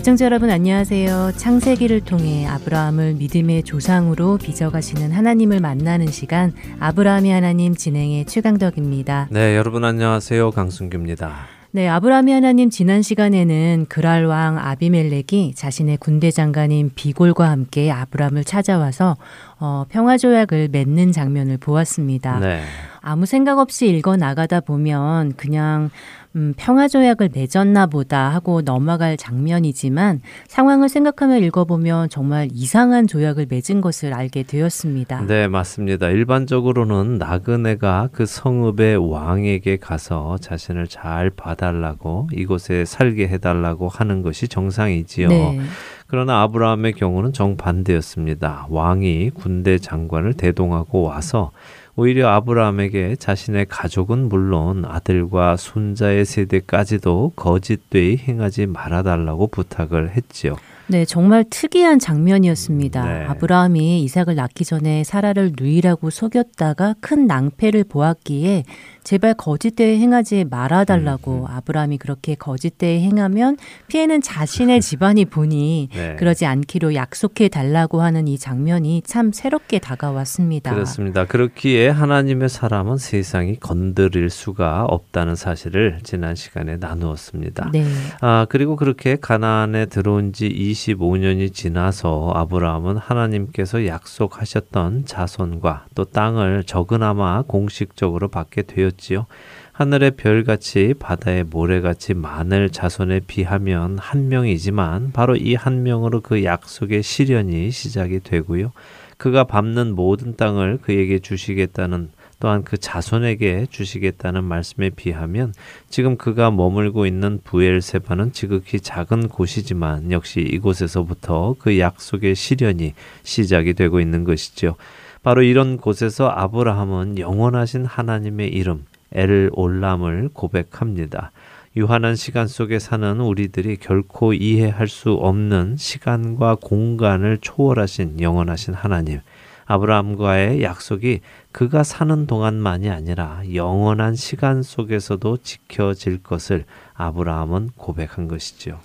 애청자 여러분 안녕하세요. 창세기를 통해 아브라함을 믿음의 조상으로 빚어가시는 하나님을 만나는 시간 아브라함의 하나님 진행의 최강덕입니다. 네, 여러분 안녕하세요. 강순규입니다. 네, 아브라함의 하나님 지난 시간에는 그랄 왕 아비멜렉이 자신의 군대 장관인 비골과 함께 아브라함을 찾아와서 어, 평화 조약을 맺는 장면을 보았습니다. 네. 아무 생각 없이 읽어 나가다 보면 그냥 음, 평화 조약을 맺었나 보다 하고 넘어갈 장면이지만 상황을 생각하며 읽어보면 정말 이상한 조약을 맺은 것을 알게 되었습니다. 네, 맞습니다. 일반적으로는 나그네가 그 성읍의 왕에게 가서 자신을 잘 봐달라고 이곳에 살게 해달라고 하는 것이 정상이지요. 네. 그러나 아브라함의 경우는 정반대였습니다. 왕이 군대 장관을 대동하고 와서 오히려 아브라함에게 자신의 가족은 물론 아들과 손자의 세대까지도 거짓되이 행하지 말아달라고 부탁을 했지요. 네, 정말 특이한 장면이었습니다. 네. 아브라함이 이삭을 낳기 전에 사라를 누이라고 속였다가 큰 낭패를 보았기에 제발 거짓되이 행하지 말아달라고 음, 음. 아브라함이 그렇게 거짓되이 행하면 피해는 자신의 집안이 보니 네. 그러지 않기로 약속해 달라고 하는 이 장면이 참 새롭게 다가왔습니다. 그렇습니다. 그렇기에 하나님의 사람은 세상이 건드릴 수가 없다는 사실을 지난 시간에 나누었습니다. 네. 아, 그리고 그렇게 가나안에 들어온 지 25년이 지나서 아브라함은 하나님께서 약속하셨던 자손과 또 땅을 적으나마 공식적으로 받게 되었 되었지요. 하늘의 별같이 바다의 모래같이 많을 자손에 비하면 한 명이지만 바로 이 한 명으로 그 약속의 실현이 시작이 되고요. 그가 밟는 모든 땅을 그에게 주시겠다는 또한 그 자손에게 주시겠다는 말씀에 비하면 지금 그가 머물고 있는 부엘세바는 지극히 작은 곳이지만 역시 이곳에서부터 그 약속의 실현이 시작이 되고 있는 것이죠. 바로 이런 곳에서 아브라함은 영원하신 하나님의 이름 엘 올람을 고백합니다. 유한한 시간 속에 사는 우리들이 결코 이해할 수 없는 시간과 공간을 초월하신 영원하신 하나님. 아브라함과의 약속이 그가 사는 동안만이 아니라 영원한 시간 속에서도 지켜질 것을 아브라함은 고백한 것이죠.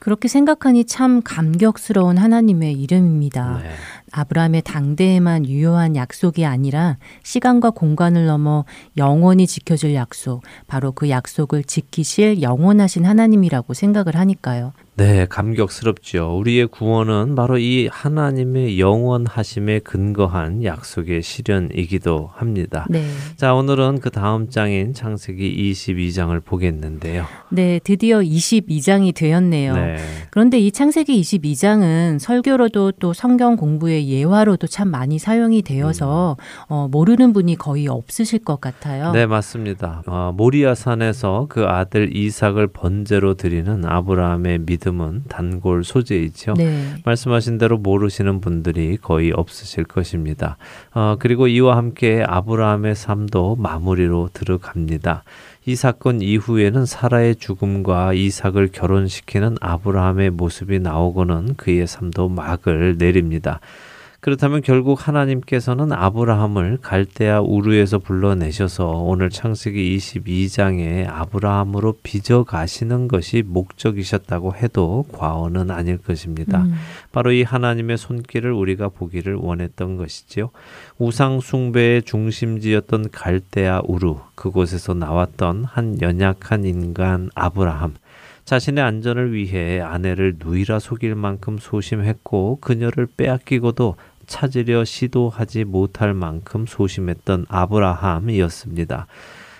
그렇게 생각하니 참 감격스러운 하나님의 이름입니다. 네. 아브라함의 당대에만 유효한 약속이 아니라 시간과 공간을 넘어 영원히 지켜줄 약속, 바로 그 약속을 지키실 영원하신 하나님이라고 생각을 하니까요. 네, 감격스럽죠. 우리의 구원은 바로 이 하나님의 영원하심에 근거한 약속의 실현이기도 합니다. 네. 자, 오늘은 그 다음 장인 창세기 22장을 보겠는데요. 네, 드디어 22장이 되었네요. 네. 그런데 이 창세기 22장은 설교로도 또 성경 공부의 예화로도 참 많이 사용이 되어서 음. 어, 모르는 분이 거의 없으실 것 같아요. 네, 맞습니다. 어, 모리아산에서 그 아들 이삭을 번제로 드리는 아브라함의 믿음 믿음은 단골 소재이죠. 네. 말씀하신 대로 모르시는 분들이 거의 없으실 것입니다. 어, 그리고 이와 함께 아브라함의 삶도 마무리로 들어갑니다. 이 사건 이후에는 사라의 죽음과 이삭을 결혼시키는 아브라함의 모습이 나오고는 그의 삶도 막을 내립니다. 그렇다면 결국 하나님께서는 아브라함을 갈대아 우르에서 불러내셔서 오늘 창세기 22장에 아브라함으로 빚어 가시는 것이 목적이셨다고 해도 과언은 아닐 것입니다. 음. 바로 이 하나님의 손길을 우리가 보기를 원했던 것이지요. 우상 숭배의 중심지였던 갈대아 우르 그곳에서 나왔던 한 연약한 인간 아브라함 자신의 안전을 위해 아내를 누이라 속일 만큼 소심했고 그녀를 빼앗기고도 찾으려 시도하지 못할 만큼 소심했던 아브라함이었습니다.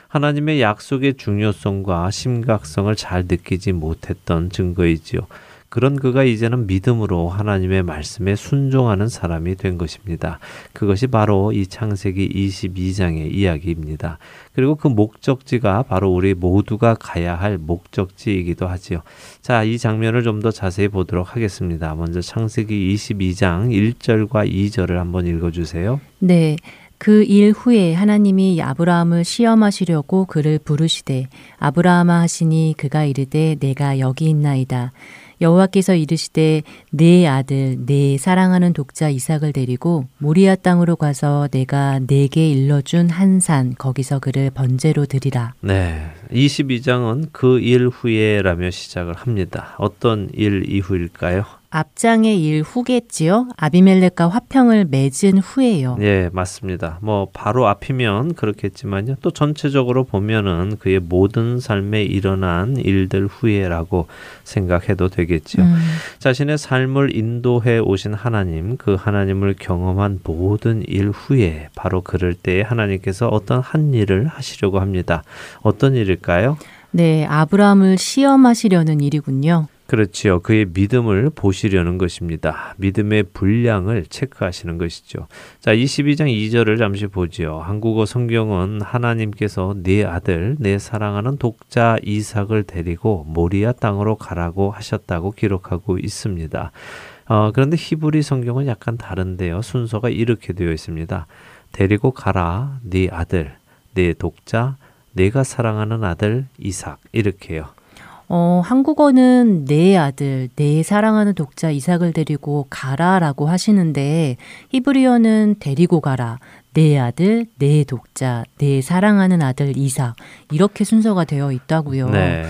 하나님의 약속의 중요성과 심각성을 잘 느끼지 못했던 증거이지요. 그런 그가 이제는 믿음으로 하나님의 말씀에 순종하는 사람이 된 것입니다. 그것이 바로 이 창세기 22장의 이야기입니다. 그리고 그 목적지가 바로 우리 모두가 가야 할 목적지이기도 하지요. 자, 이 장면을 좀 더 자세히 보도록 하겠습니다. 먼저 창세기 22장 1절과 2절을 한번 읽어 주세요. 네. 그일 후에 하나님이 아브라함을 시험하시려고 그를 부르시되 아브라함아 하시니 그가 이르되 내가 여기 있나이다. 여호와께서 이르시되 내 아들 내 사랑하는 독자 이삭을 데리고 모리아 땅으로 가서 내가 내게 일러준 한 산 거기서 그를 번제로 드리라. 네. 22장은 그 일 후에라며 시작을 합니다. 어떤 일 이후일까요? 앞장의 일 후겠지요. 아비멜렉과 화평을 맺은 후에요. 예, 맞습니다. 뭐 바로 앞이면 그렇겠지만요. 또 전체적으로 보면은 그의 모든 삶에 일어난 일들 후에라고 생각해도 되겠죠. 음. 자신의 삶을 인도해 오신 하나님, 그 하나님을 경험한 모든 일 후에 바로 그럴 때에 하나님께서 어떤 한 일을 하시려고 합니다. 어떤 일일까요? 네, 아브라함을 시험하시려는 일이군요. 그렇지요. 그의 믿음을 보시려는 것입니다. 믿음의 분량을 체크하시는 것이죠. 자, 22장 2절을 잠시 보지요. 한국어 성경은 하나님께서 네 아들, 내 사랑하는 독자 이삭을 데리고 모리아 땅으로 가라고 하셨다고 기록하고 있습니다. 어, 그런데 히브리 성경은 약간 다른데요. 순서가 이렇게 되어 있습니다. 데리고 가라, 네 아들, 내 독자, 내가 사랑하는 아들 이삭 이렇게요. 어, 한국어는 내 아들, 내 사랑하는 독자 이삭을 데리고 가라라고 하시는데 히브리어는 데리고 가라, 내 아들, 내 독자, 내 사랑하는 아들 이삭 이렇게 순서가 되어 있다고요. 네.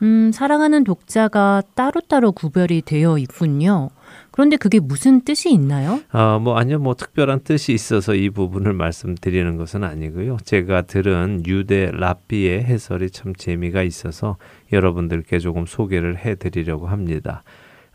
음, 사랑하는 독자가 따로따로 구별이 되어 있군요. 그런데 그게 무슨 뜻이 있나요? 아, 뭐 아니요. 뭐 특별한 뜻이 있어서 이 부분을 말씀드리는 것은 아니고요. 제가 들은 유대 랍비의 해설이 참 재미가 있어서 여러분들께 조금 소개를 해 드리려고 합니다.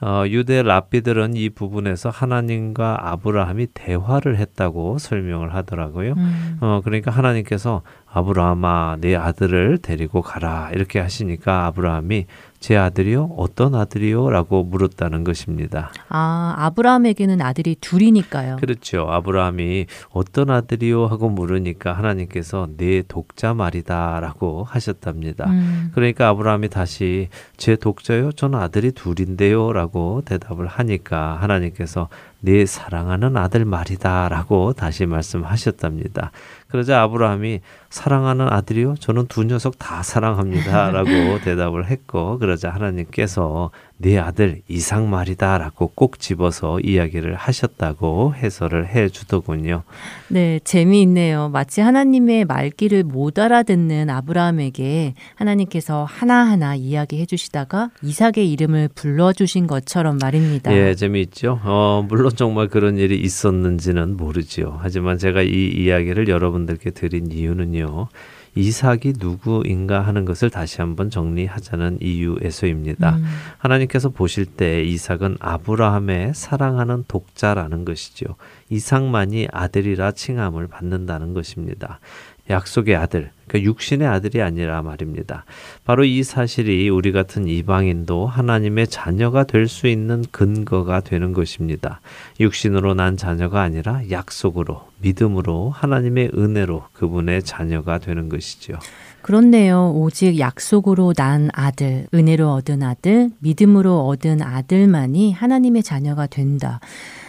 어, 유대 랍비들은 이 부분에서 하나님과 아브라함이 대화를 했다고 설명을 하더라고요. 음. 어, 그러니까 하나님께서 아브라함아 내 아들을 데리고 가라 이렇게 하시니까 아브라함이 제 아들이요? 어떤 아들이요? 라고 물었다는 것입니다. 아, 아브라함에게는 아들이 둘이니까요. 그렇죠. 아브라함이 어떤 아들이요? 하고 물으니까 하나님께서 내 독자 말이다 라고 하셨답니다. 음. 그러니까 아브라함이 다시 제 독자요? 저는 아들이 둘인데요? 라고 대답을 하니까 하나님께서 내 사랑하는 아들 말이다 라고 다시 말씀하셨답니다. 그러자 아브라함이 사랑하는 아들이요? 저는 두 녀석 다 사랑합니다. 라고 대답을 했고, 그러자 하나님께서 네 아들 이상 말이다 라고 꼭 집어서 이야기를 하셨다고 해설을 해 주더군요. 네, 재미있네요. 마치 하나님의 말귀를 못 알아듣는 아브라함에게 하나님께서 하나하나 이야기해 주시다가 이삭의 이름을 불러 주신 것처럼 말입니다. 예, 재미있죠. 어, 물론 정말 그런 일이 있었는지는 모르지요. 하지만 제가 이 이야기를 여러분들께 드린 이유는요. 이삭이 누구인가 하는 것을 다시 한번 정리하자는 이유에서입니다. 음. 하나님께서 보실 때 이삭은 아브라함의 사랑하는 독자라는 것이죠. 이삭만이 아들이라 칭함을 받는다는 것입니다. 약속의 아들, 그 육신의 아들이 아니라 말입니다. 바로 이 사실이 우리 같은 이방인도 하나님의 자녀가 될 수 있는 근거가 되는 것입니다. 육신으로 난 자녀가 아니라 약속으로, 믿음으로, 하나님의 은혜로 그분의 자녀가 되는 것이죠. 그렇네요. 오직 약속으로 난 아들, 은혜로 얻은 아들, 믿음으로 얻은 아들만이 하나님의 자녀가 된다.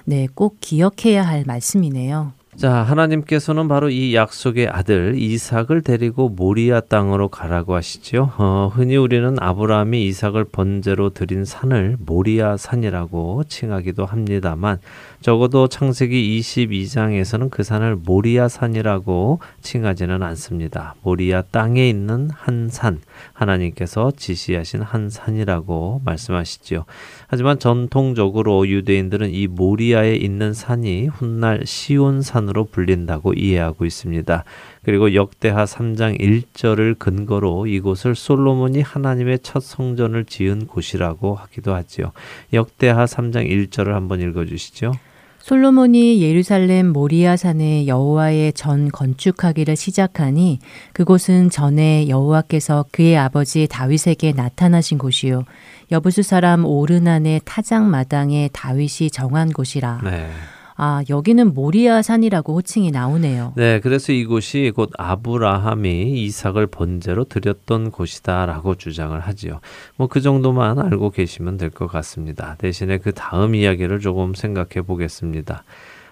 네, 꼭 기억해야 할 말씀이네요. 자, 하나님께서는 바로 이 약속의 아들 이삭을 데리고 모리아 땅으로 가라고 하시죠. 어, 흔히 우리는 아브라함이 이삭을 번제로 드린 산을 모리아 산이라고 칭하기도 합니다만 적어도 창세기 22장에서는 그 산을 모리아 산이라고 칭하지는 않습니다. 모리아 땅에 있는 한 산, 하나님께서 지시하신 한 산이라고 말씀하시지요. 하지만 전통적으로 유대인들은 이 모리아에 있는 산이 훗날 시온 산으로 불린다고 이해하고 있습니다. 그리고 역대하 3장 1절을 근거로 이곳을 솔로몬이 하나님의 첫 성전을 지은 곳이라고 하기도 하지요. 역대하 3장 1절을 한번 읽어 주시죠. 솔로몬이 예루살렘 모리아 산에 여호와의 전 건축하기를 시작하니 그곳은 전에 여호와께서 그의 아버지 다윗에게 나타나신 곳이요 여부수 사람 오르난의 타작 마당에 다윗이 정한 곳이라. 네. 아, 여기는 모리아 산이라고 호칭이 나오네요. 네, 그래서 이곳이 곧 아브라함이 이삭을 번제로 드렸던 곳이다라고 주장을 하지요. 뭐 그 정도만 알고 계시면 될 것 같습니다. 대신에 그 다음 이야기를 조금 생각해 보겠습니다.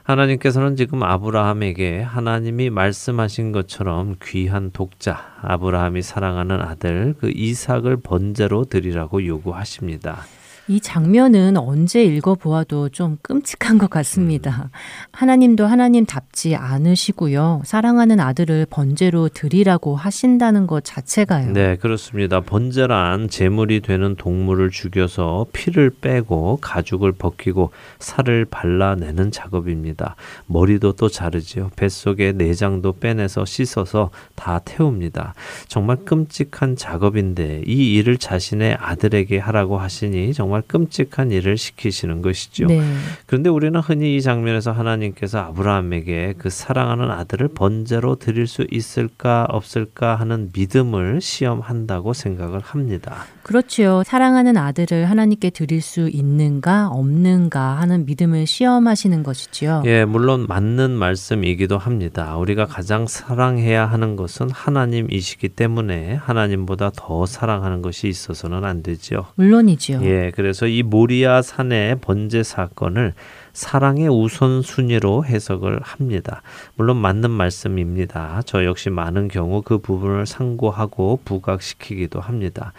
하나님께서는 지금 아브라함에게 하나님이 말씀하신 것처럼 귀한 독자, 아브라함이 사랑하는 아들 그 이삭을 번제로 드리라고 요구하십니다. 이 장면은 언제 읽어보아도 좀 끔찍한 것 같습니다. 음. 하나님도 하나님답지 않으시고요. 사랑하는 아들을 번제로 드리라고 하신다는 것 자체가요. 네, 그렇습니다. 번제란 제물이 되는 동물을 죽여서 피를 빼고 가죽을 벗기고 살을 발라내는 작업입니다. 머리도 또 자르지요. 뱃속에 내장도 빼내서 씻어서 다 태웁니다. 정말 끔찍한 작업인데 이 일을 자신의 아들에게 하라고 하시니 정말 정말 끔찍한 일을 시키시는 것이죠. 네. 그런데 우리는 흔히 이 장면에서 하나님께서 아브라함에게 그 사랑하는 아들을 번제로 드릴 수 있을까 없을까 하는 믿음을 시험한다고 생각을 합니다. 그렇지요. 사랑하는 아들을 하나님께 드릴 수 있는가 없는가 하는 믿음을 시험하시는 것이지요. 예, 물론 맞는 말씀이기도 합니다. 우리가 가장 사랑해야 하는 것은 하나님이시기 때문에 하나님보다 더 사랑하는 것이 있어서는 안 되죠. 물론이지요. 예, 그래서 이 모리아 산의 번제 사건을 사랑의 우선순위로 해석을 합니다. 물론 맞는 말씀입니다. 저 역시 많은 경우 그 부분을 상고하고 부각시키기도 합니다.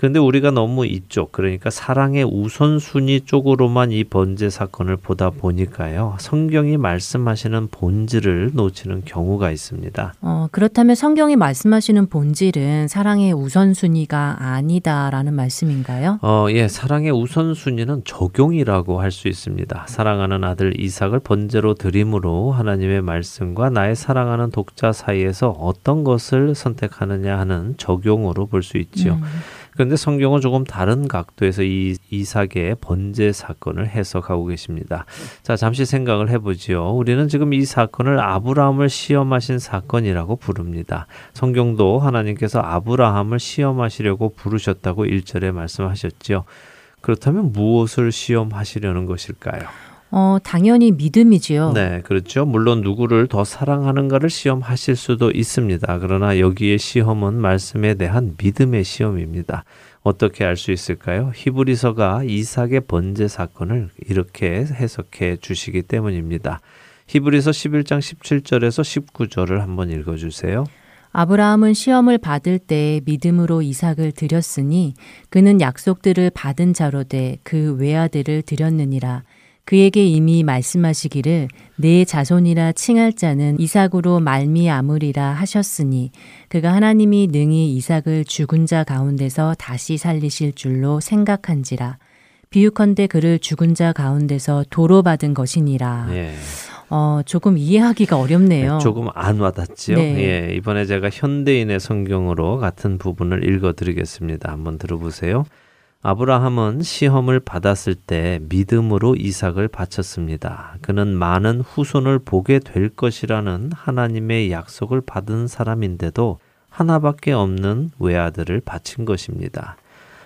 그런데 우리가 너무 이쪽 그러니까 사랑의 우선순위 쪽으로만 이 번제 사건을 보다 보니까요 성경이 말씀하시는 본질을 놓치는 경우가 있습니다. 어, 그렇다면 성경이 말씀하시는 본질은 사랑의 우선순위가 아니다라는 말씀인가요? 어, 예, 사랑의 우선순위는 적용이라고 할 수 있습니다. 사랑하는 아들 이삭을 번제로 드림으로 하나님의 말씀과 나의 사랑하는 독자 사이에서 어떤 것을 선택하느냐 하는 적용으로 볼 수 있지요. 음. 그런데 성경은 조금 다른 각도에서 이 이삭의 번제 사건을 해석하고 계십니다. 자, 잠시 생각을 해보지요. 우리는 지금 이 사건을 아브라함을 시험하신 사건이라고 부릅니다. 성경도 하나님께서 아브라함을 시험하시려고 부르셨다고 1절에 말씀하셨지요. 그렇다면 무엇을 시험하시려는 것일까요? 어, 당연히 믿음이지요. 네, 그렇죠. 물론 누구를 더 사랑하는가를 시험하실 수도 있습니다. 그러나 여기에 시험은 말씀에 대한 믿음의 시험입니다. 어떻게 알 수 있을까요? 히브리서가 이삭의 번제 사건을 이렇게 해석해 주시기 때문입니다. 히브리서 11장 17절에서 19절을 한번 읽어 주세요. 아브라함은 시험을 받을 때 믿음으로 이삭을 드렸으니 그는 약속들을 받은 자로 돼 그 외아들을 드렸느니라. 그에게 이미 말씀하시기를 내 자손이라 칭할 자는 이삭으로 말미암으리라 하셨으니 그가 하나님이 능히 이삭을 죽은 자 가운데서 다시 살리실 줄로 생각한지라 비유컨대 그를 죽은 자 가운데서 도로 받은 것이니라. 예. 어, 조금 이해하기가 어렵네요. 네, 조금 안 와닿지요. 네. 예, 이번에 제가 현대인의 성경으로 같은 부분을 읽어 드리겠습니다. 한번 들어보세요. 아브라함은 시험을 받았을 때 믿음으로 이삭을 바쳤습니다. 그는 많은 후손을 보게 될 것이라는 하나님의 약속을 받은 사람인데도 하나밖에 없는 외아들을 바친 것입니다.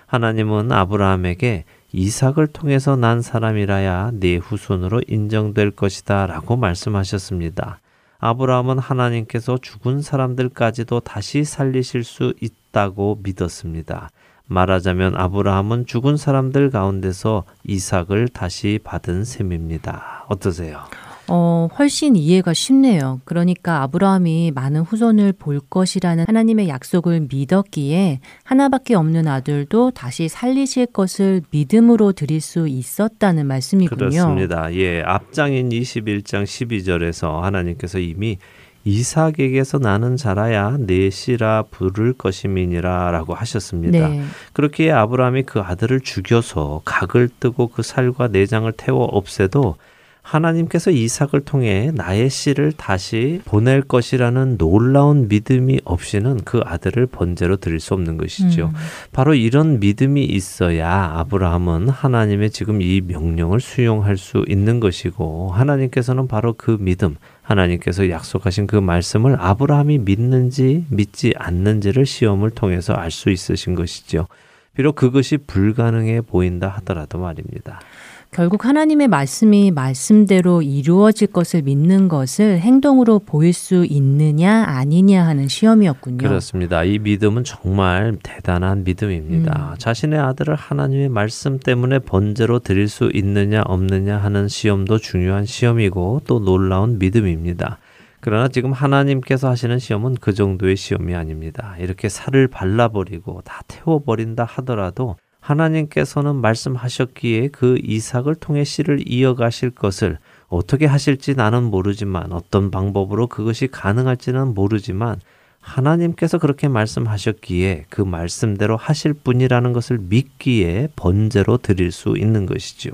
하나님은 아브라함에게 이삭을 통해서 난 사람이라야 네 후손으로 인정될 것이다 라고 말씀하셨습니다. 아브라함은 하나님께서 죽은 사람들까지도 다시 살리실 수 있다고 믿었습니다. 말하자면 아브라함은 죽은 사람들 가운데서 이삭을 다시 받은 셈입니다. 어떠세요? 어, 훨씬 이해가 쉽네요. 그러니까 아브라함이 많은 후손을 볼 것이라는 하나님의 약속을 믿었기에 하나밖에 없는 아들도 다시 살리실 것을 믿음으로 드릴 수 있었다는 말씀이군요. 그렇습니다. 예, 앞장인 21장 12절에서 하나님께서 이미 이삭에게서 나는 자라야 내 씨라 부를 것임이니라라고 하셨습니다. 네. 그렇게 아브라함이 그 아들을 죽여서 각을 뜨고 그 살과 내장을 태워 없애도 하나님께서 이삭을 통해 나의 씨를 다시 보낼 것이라는 놀라운 믿음이 없이는 그 아들을 번제로 드릴 수 없는 것이죠. 음. 바로 이런 믿음이 있어야 아브라함은 하나님의 지금 이 명령을 수용할 수 있는 것이고 하나님께서는 바로 그 믿음, 하나님께서 약속하신 그 말씀을 아브라함이 믿는지 믿지 않는지를 시험을 통해서 알 수 있으신 것이죠. 비록 그것이 불가능해 보인다 하더라도 말입니다. 결국 하나님의 말씀이 말씀대로 이루어질 것을 믿는 것을 행동으로 보일 수 있느냐 아니냐 하는 시험이었군요. 그렇습니다. 이 믿음은 정말 대단한 믿음입니다. 음. 자신의 아들을 하나님의 말씀 때문에 번제로 드릴 수 있느냐 없느냐 하는 시험도 중요한 시험이고 또 놀라운 믿음입니다. 그러나 지금 하나님께서 하시는 시험은 그 정도의 시험이 아닙니다. 이렇게 살을 발라버리고 다 태워버린다 하더라도 하나님께서는 말씀하셨기에 그 이삭을 통해 씨를 이어가실 것을 어떻게 하실지 나는 모르지만 어떤 방법으로 그것이 가능할지는 모르지만 하나님께서 그렇게 말씀하셨기에 그 말씀대로 하실 분이라는 것을 믿기에 번제로 드릴 수 있는 것이지요.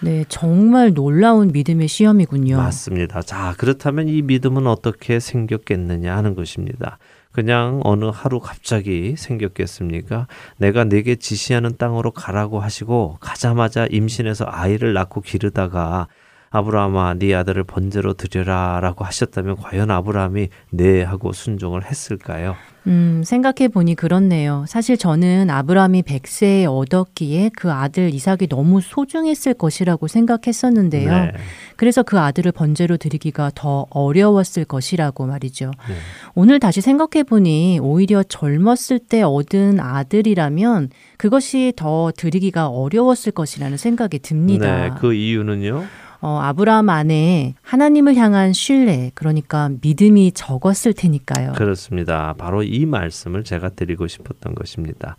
네, 정말 놀라운 믿음의 시험이군요. 맞습니다. 자, 그렇다면 이 믿음은 어떻게 생겼겠느냐 하는 것입니다. 그냥 어느 하루 갑자기 생겼겠습니까? 내가 내게 지시하는 땅으로 가라고 하시고 가자마자 임신해서 아이를 낳고 기르다가 아브라함아 네 아들을 번제로 드려라라고 하셨다면 과연 아브라함이 네 하고 순종을 했을까요? 음, 생각해 보니 그렇네요. 사실 저는 아브라함이 100세에 얻었기에 그 아들 이삭이 너무 소중했을 것이라고 생각했었는데요. 네. 그래서 그 아들을 번제로 드리기가 더 어려웠을 것이라고 말이죠. 네. 오늘 다시 생각해 보니 오히려 젊었을 때 얻은 아들이라면 그것이 더 드리기가 어려웠을 것이라는 생각이 듭니다. 네, 그 이유는요? 어, 아브라함 안에 하나님을 향한 신뢰, 그러니까 믿음이 적었을 테니까요. 그렇습니다. 바로 이 말씀을 제가 드리고 싶었던 것입니다.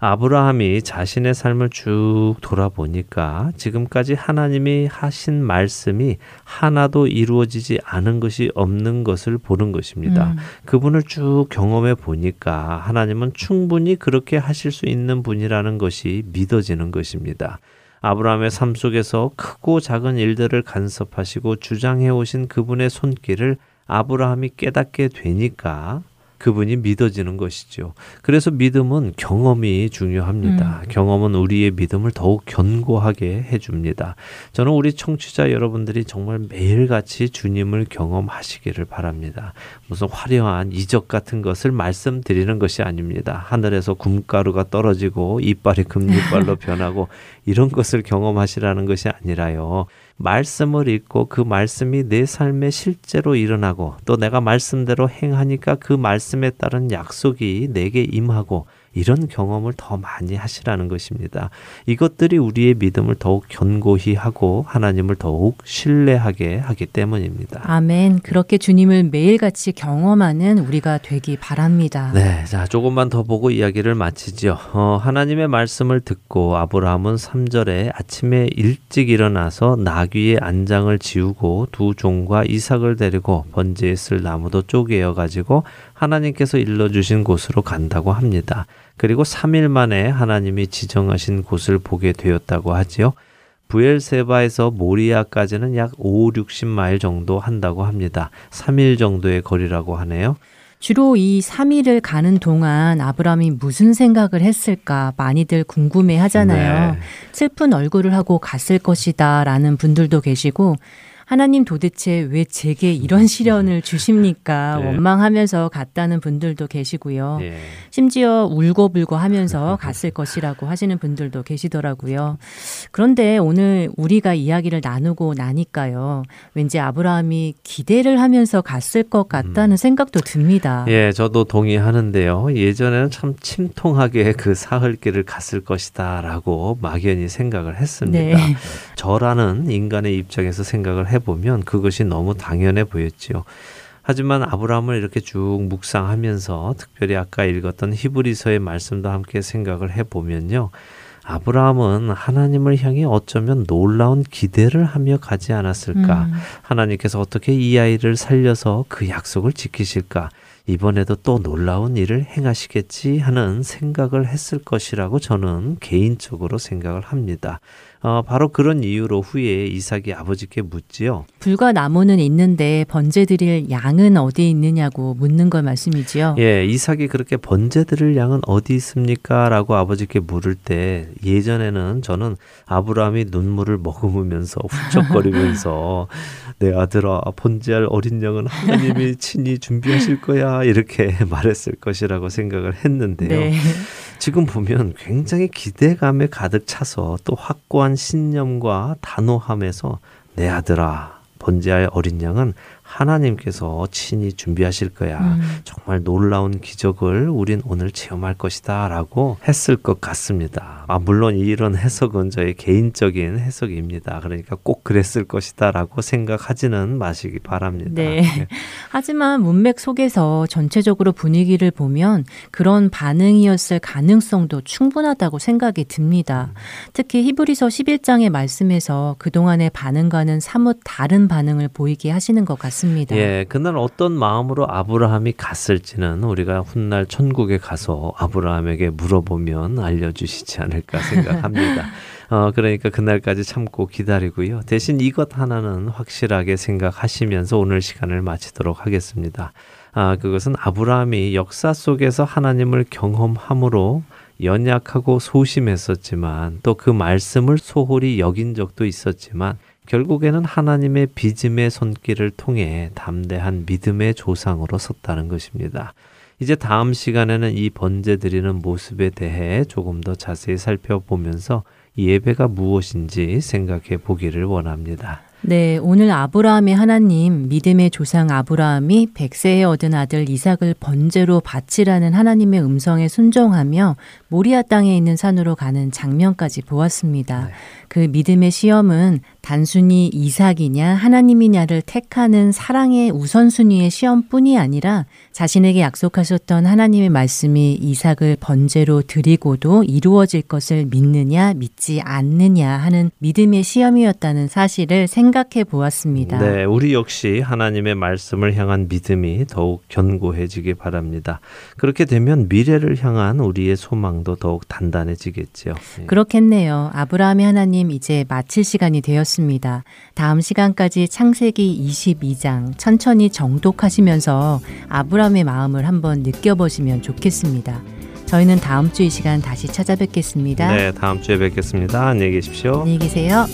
아브라함이 자신의 삶을 쭉 돌아보니까 지금까지 하나님이 하신 말씀이 하나도 이루어지지 않은 것이 없는 것을 보는 것입니다. 음. 그분을 쭉 경험해 보니까 하나님은 충분히 그렇게 하실 수 있는 분이라는 것이 믿어지는 것입니다. 아브라함의 삶 속에서 크고 작은 일들을 간섭하시고 주장해 오신 그분의 손길을 아브라함이 깨닫게 되니까 그분이 믿어지는 것이죠. 그래서 믿음은 경험이 중요합니다. 음. 경험은 우리의 믿음을 더욱 견고하게 해줍니다. 저는 우리 청취자 여러분들이 정말 매일같이 주님을 경험하시기를 바랍니다. 무슨 화려한 이적 같은 것을 말씀드리는 것이 아닙니다. 하늘에서 굼가루가 떨어지고 이빨이 금이빨로 변하고 이런 것을 경험하시라는 것이 아니라요. 말씀을 읽고 그 말씀이 내 삶에 실제로 일어나고 또 내가 말씀대로 행하니까 그 말씀에 따른 약속이 내게 임하고 이런 경험을 더 많이 하시라는 것입니다. 이것들이 우리의 믿음을 더욱 견고히 하고 하나님을 더욱 신뢰하게 하기 때문입니다. 아멘. 그렇게 주님을 매일같이 경험하는 우리가 되기 바랍니다. 네. 자, 조금만 더 보고 이야기를 마치죠. 어, 하나님의 말씀을 듣고 아브라함은 3절에 아침에 일찍 일어나서 나귀의 안장을 지우고 두 종과 이삭을 데리고 번제에 쓸 나무도 쪼개어 가지고 하나님께서 일러 주신 곳으로 간다고 합니다. 그리고 3일 만에 하나님이 지정하신 곳을 보게 되었다고 하지요. 부엘세바에서 모리아까지는 약 5, 60마일 정도 한다고 합니다. 3일 정도의 거리라고 하네요. 주로 이 3일을 가는 동안 아브라함이 무슨 생각을 했을까 많이들 궁금해 하잖아요. 네. 슬픈 얼굴을 하고 갔을 것이다 라는 분들도 계시고 하나님 도대체 왜 제게 이런 시련을 주십니까? 네. 원망하면서 갔다는 분들도 계시고요. 네. 심지어 울고불고 하면서 갔을 것이라고 하시는 분들도 계시더라고요. 그런데 오늘 우리가 이야기를 나누고 나니까요. 왠지 아브라함이 기대를 하면서 갔을 것 같다는 음. 생각도 듭니다. 예, 저도 동의하는데요. 예전에는 참 침통하게 그 사흘길을 갔을 것이다라고 막연히 생각을 했습니다. 네. 저라는 인간의 입장에서 생각을 해보면 그것이 너무 당연해 보였지요. 하지만 아브라함을 이렇게 쭉 묵상하면서 특별히 아까 읽었던 히브리서의 말씀도 함께 생각을 해보면요. 아브라함은 하나님을 향해 어쩌면 놀라운 기대를 하며 가지 않았을까? 음. 하나님께서 어떻게 이 아이를 살려서 그 약속을 지키실까? 이번에도 또 놀라운 일을 행하시겠지 하는 생각을 했을 것이라고 저는 개인적으로 생각을 합니다. 어, 바로 그런 이유로 후에 이삭이 아버지께 묻지요. 불과 나무는 있는데 번제 드릴 양은 어디 있느냐고 묻는 걸 말씀이지요. 예, 이삭이 그렇게 번제 드릴 양은 어디 있습니까? 라고 아버지께 물을 때 예전에는 저는 아브라함이 눈물을 머금으면서 훌쩍거리면서 내 아들아 번제할 어린 양은 하나님이 친히 준비하실 거야 이렇게 말했을 것이라고 생각을 했는데요. 네. 지금 보면 굉장히 기대감에 가득 차서 또 확고한 신념과 단호함에서 내 아들아 번제할 어린 양은 하나님께서 친히 준비하실 거야. 음. 정말 놀라운 기적을 우린 오늘 체험할 것이다. 라고 했을 것 같습니다. 아, 물론 이런 해석은 저의 개인적인 해석입니다. 그러니까 꼭 그랬을 것이다. 라고 생각하지는 마시기 바랍니다. 네. 네. 하지만 문맥 속에서 전체적으로 분위기를 보면 그런 반응이었을 가능성도 충분하다고 생각이 듭니다. 음. 특히 히브리서 11장의 말씀에서 그동안의 반응과는 사뭇 다른 반응을 보이게 하시는 것 같습니다. 맞습니다. 예, 그날 어떤 마음으로 아브라함이 갔을지는 우리가 훗날 천국에 가서 아브라함에게 물어보면 알려주시지 않을까 생각합니다. 어, 그러니까 그날까지 참고 기다리고요. 대신 이것 하나는 확실하게 생각하시면서 오늘 시간을 마치도록 하겠습니다. 아, 그것은 아브라함이 역사 속에서 하나님을 경험함으로 연약하고 소심했었지만 또 그 말씀을 소홀히 여긴 적도 있었지만 결국에는 하나님의 빚음의 손길을 통해 담대한 믿음의 조상으로 섰다는 것입니다. 이제 다음 시간에는 이 번제 드리는 모습에 대해 조금 더 자세히 살펴보면서 예배가 무엇인지 생각해 보기를 원합니다. 네, 오늘 아브라함의 하나님, 믿음의 조상 아브라함이 백세에 얻은 아들 이삭을 번제로 바치라는 하나님의 음성에 순종하며 모리아 땅에 있는 산으로 가는 장면까지 보았습니다. 네. 그 믿음의 시험은 단순히 이삭이냐 하나님이냐를 택하는 사랑의 우선순위의 시험뿐이 아니라 자신에게 약속하셨던 하나님의 말씀이 이삭을 번제로 드리고도 이루어질 것을 믿느냐 믿지 않느냐 하는 믿음의 시험이었다는 사실을 생각해 보았습니다. 네, 우리 역시 하나님의 말씀을 향한 믿음이 더욱 견고해지기 바랍니다. 그렇게 되면 미래를 향한 우리의 소망 도 더욱 단단해지겠지요. 네. 그렇겠네요. 아브라함의 하나님 이제 마칠 시간이 되었습니다. 다음 시간까지 창세기 22장 천천히 정독하시면서 아브라함의 마음을 한번 느껴보시면 좋겠습니다. 저희는 다음 주 이 시간 다시 찾아뵙겠습니다. 네, 다음 주에 뵙겠습니다. 안녕히 계십시오. 안녕히 계세요.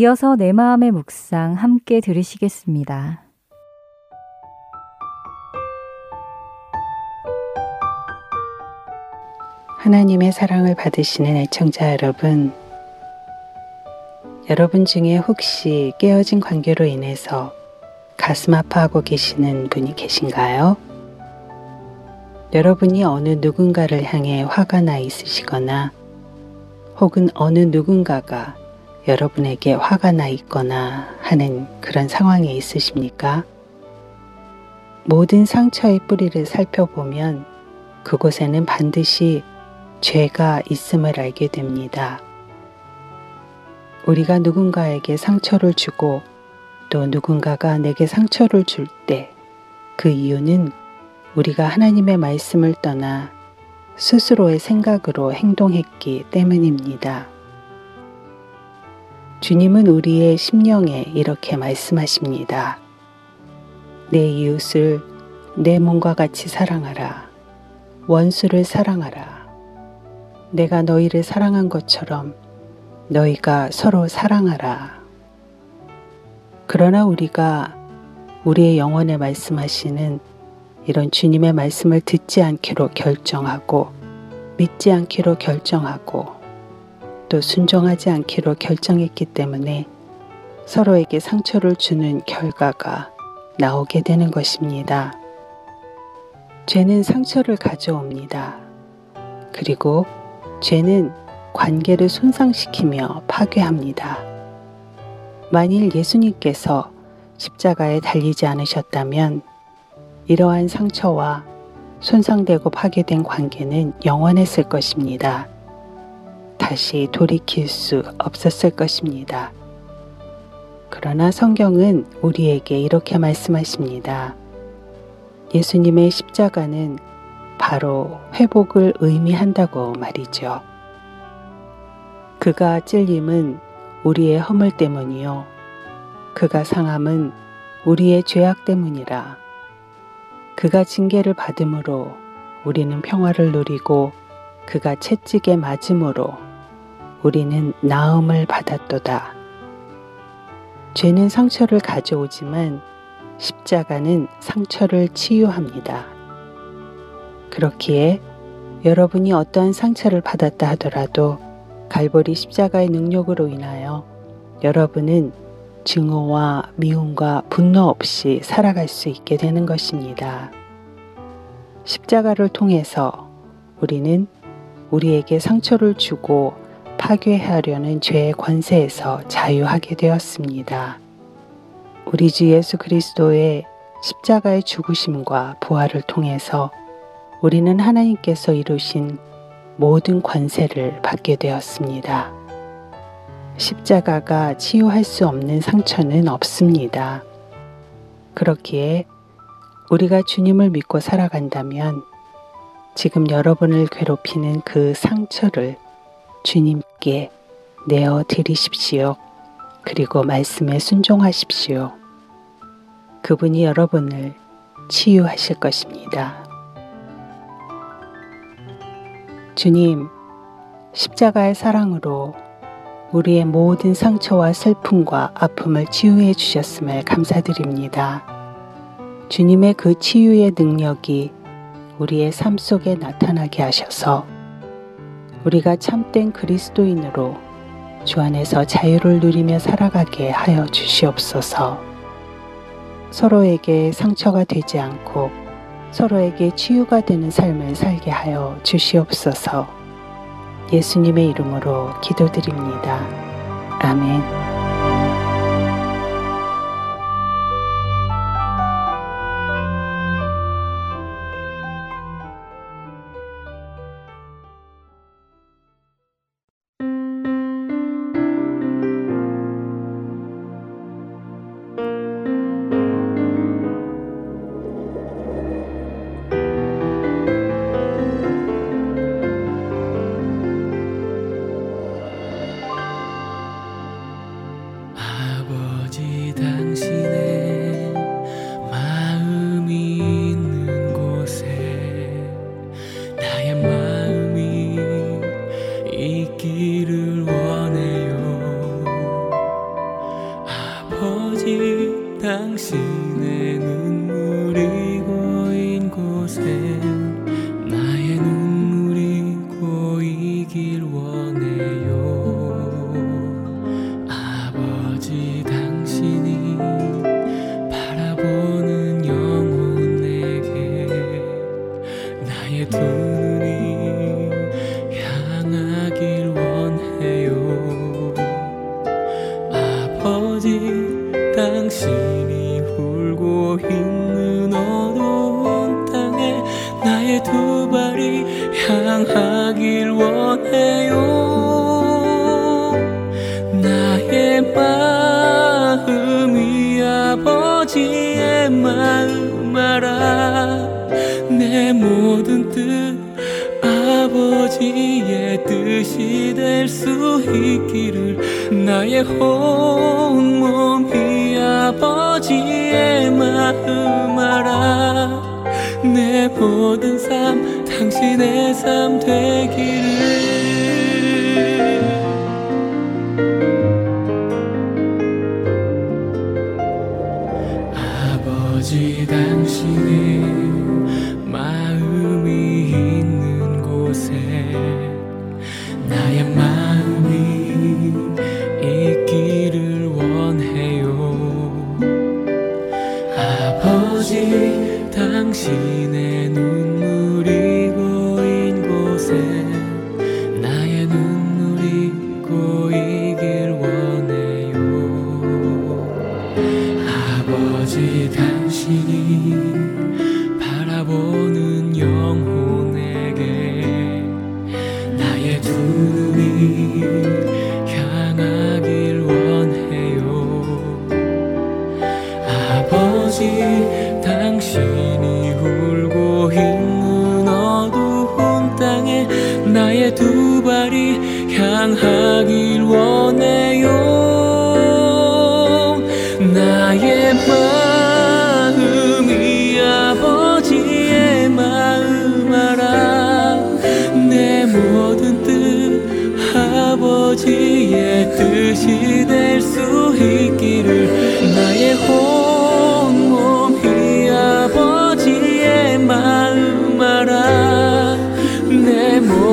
이어서 내 마음의 묵상 함께 들으시겠습니다. 하나님의 사랑을 받으시는 애청자 여러분, 여러분 중에 혹시 깨어진 관계로 인해서 가슴 아파하고 계시는 분이 계신가요? 여러분이 어느 누군가를 향해 화가 나 있으시거나 혹은 어느 누군가가 여러분에게 화가 나 있거나 하는 그런 상황에 있으십니까? 모든 상처의 뿌리를 살펴보면 그곳에는 반드시 죄가 있음을 알게 됩니다. 우리가 누군가에게 상처를 주고 또 누군가가 내게 상처를 줄 때 그 이유는 우리가 하나님의 말씀을 떠나 스스로의 생각으로 행동했기 때문입니다. 주님은 우리의 심령에 이렇게 말씀하십니다. 내 이웃을 내 몸과 같이 사랑하라. 원수를 사랑하라. 내가 너희를 사랑한 것처럼 너희가 서로 사랑하라. 그러나 우리가 우리의 영혼에 말씀하시는 이런 주님의 말씀을 듣지 않기로 결정하고 믿지 않기로 결정하고 또 순종하지 않기로 결정했기 때문에 서로에게 상처를 주는 결과가 나오게 되는 것입니다. 죄는 상처를 가져옵니다. 그리고 죄는 관계를 손상시키며 파괴합니다. 만일 예수님께서 십자가에 달리지 않으셨다면 이러한 상처와 손상되고 파괴된 관계는 영원했을 것입니다. 다시 돌이킬 수 없었을 것입니다. 그러나 성경은 우리에게 이렇게 말씀하십니다. 예수님의 십자가는 바로 회복을 의미한다고 말이죠. 그가 찔림은 우리의 허물 때문이요. 그가 상함은 우리의 죄악 때문이라. 그가 징계를 받음으로 우리는 평화를 누리고 그가 채찍에 맞음으로 우리는 나음을 받았도다. 죄는 상처를 가져오지만 십자가는 상처를 치유합니다. 그렇기에 여러분이 어떠한 상처를 받았다 하더라도 갈보리 십자가의 능력으로 인하여 여러분은 증오와 미움과 분노 없이 살아갈 수 있게 되는 것입니다. 십자가를 통해서 우리는 우리에게 상처를 주고 파괴하려는 죄의 권세에서 자유하게 되었습니다. 우리 주 예수 그리스도의 십자가의 죽으심과 부활을 통해서 우리는 하나님께서 이루신 모든 권세를 받게 되었습니다. 십자가가 치유할 수 없는 상처는 없습니다. 그렇기에 우리가 주님을 믿고 살아간다면 지금 여러분을 괴롭히는 그 상처를 주님께 내어 드리십시오. 그리고 말씀에 순종하십시오. 그분이 여러분을 치유하실 것입니다. 주님, 십자가의 사랑으로 우리의 모든 상처와 슬픔과 아픔을 치유해 주셨음을 감사드립니다. 주님의 그 치유의 능력이 우리의 삶 속에 나타나게 하셔서 우리가 참된 그리스도인으로 주 안에서 자유를 누리며 살아가게 하여 주시옵소서. 서로에게 상처가 되지 않고 서로에게 치유가 되는 삶을 살게 하여 주시옵소서. 예수님의 이름으로 기도드립니다. 아멘.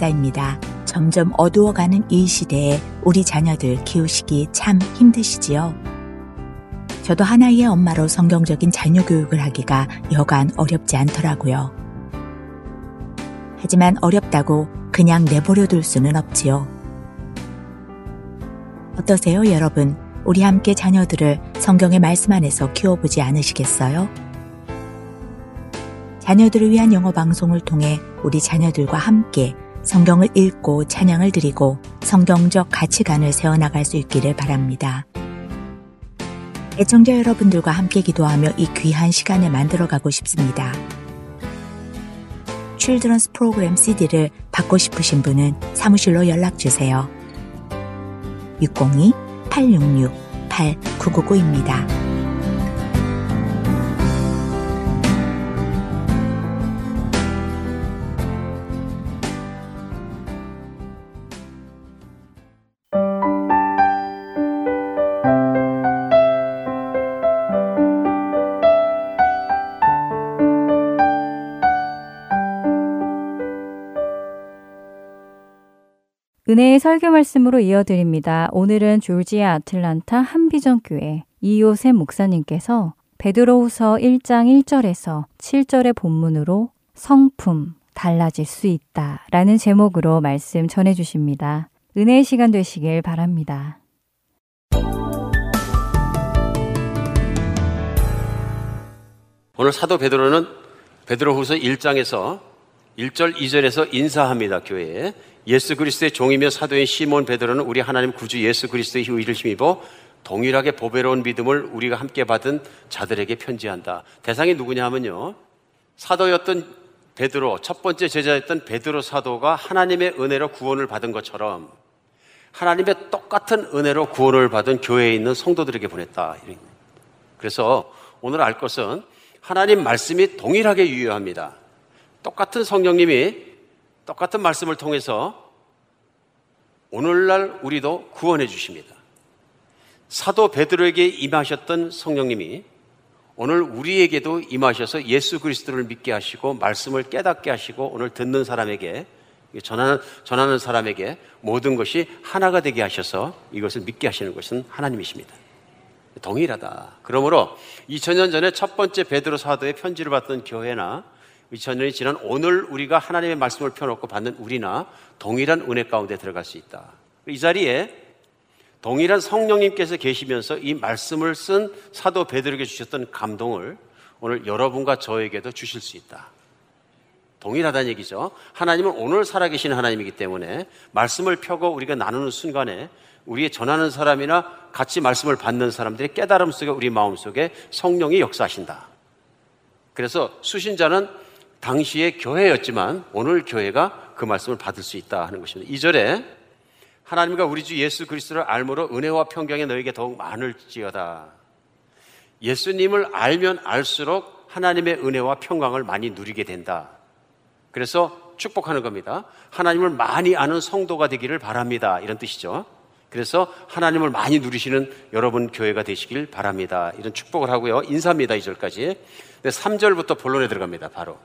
김금자입니다. 점점 어두워가는 이 시대에 우리 자녀들 키우시기 참 힘드시지요? 저도 하나의 엄마로 성경적인 자녀 교육을 하기가 여간 어렵지 않더라고요. 하지만 어렵다고 그냥 내버려 둘 수는 없지요. 어떠세요, 여러분? 우리 함께 자녀들을 성경의 말씀 안에서 키워보지 않으시겠어요? 자녀들을 위한 영어 방송을 통해 우리 자녀들과 함께 성경을 읽고 찬양을 드리고 성경적 가치관을 세워나갈 수 있기를 바랍니다. 애청자 여러분들과 함께 기도하며 이 귀한 시간을 만들어가고 싶습니다. 칠드런스 프로그램 CD를 받고 싶으신 분은 사무실로 연락주세요. 602-866-8999입니다. 은혜의 설교 말씀으로 이어드립니다. 오늘은 졸지아 아틀란타 한비전 교회 이요셉 목사님께서 베드로후서 1장 1절에서 7절의 본문으로 성품 달라질 수 있다라는 제목으로 말씀 전해 주십니다. 은혜의 시간 되시길 바랍니다. 오늘 사도 베드로는 베드로후서 1장에서 1절 2절에서 인사합니다. 교회에 예수 그리스도의 종이며 사도인 시몬 베드로는 우리 하나님 구주 예수 그리스도의 의를 힘입어 동일하게 보배로운 믿음을 우리가 함께 받은 자들에게 편지한다. 대상이 누구냐 하면요. 사도였던 베드로, 첫 번째 제자였던 베드로 사도가 하나님의 은혜로 구원을 받은 것처럼 하나님의 똑같은 은혜로 구원을 받은 교회에 있는 성도들에게 보냈다. 그래서 오늘 알 것은 하나님 말씀이 동일하게 유효합니다. 똑같은 성령님이 똑같은 말씀을 통해서 오늘날 우리도 구원해 주십니다. 사도 베드로에게 임하셨던 성령님이 오늘 우리에게도 임하셔서 예수 그리스도를 믿게 하시고 말씀을 깨닫게 하시고 오늘 듣는 사람에게 전하는, 전하는 사람에게 모든 것이 하나가 되게 하셔서 이것을 믿게 하시는 것은 하나님이십니다. 동일하다. 그러므로 2000년 전에 첫 번째 베드로 사도의 편지를 받던 교회나 2000년이 지난 오늘 우리가 하나님의 말씀을 펴놓고 받는 우리나 동일한 은혜 가운데 들어갈 수 있다. 이 자리에 동일한 성령님께서 계시면서 이 말씀을 쓴 사도 베드로에게 주셨던 감동을 오늘 여러분과 저에게도 주실 수 있다. 동일하다는 얘기죠. 하나님은 오늘 살아계신 하나님이기 때문에 말씀을 펴고 우리가 나누는 순간에 우리의 전하는 사람이나 같이 말씀을 받는 사람들의 깨달음 속에 우리 마음 속에 성령이 역사하신다. 그래서 수신자는 당시의 교회였지만 오늘 교회가 그 말씀을 받을 수 있다 하는 것입니다. 2절에 하나님과 우리 주 예수 그리스도를 알므로 은혜와 평강이 너에게 더욱 많을지어다. 예수님을 알면 알수록 하나님의 은혜와 평강을 많이 누리게 된다. 그래서 축복하는 겁니다. 하나님을 많이 아는 성도가 되기를 바랍니다. 이런 뜻이죠. 그래서 하나님을 많이 누리시는 여러분 교회가 되시길 바랍니다. 이런 축복을 하고요. 인사입니다. 2절까지. 3절부터 본론에 들어갑니다. 바로.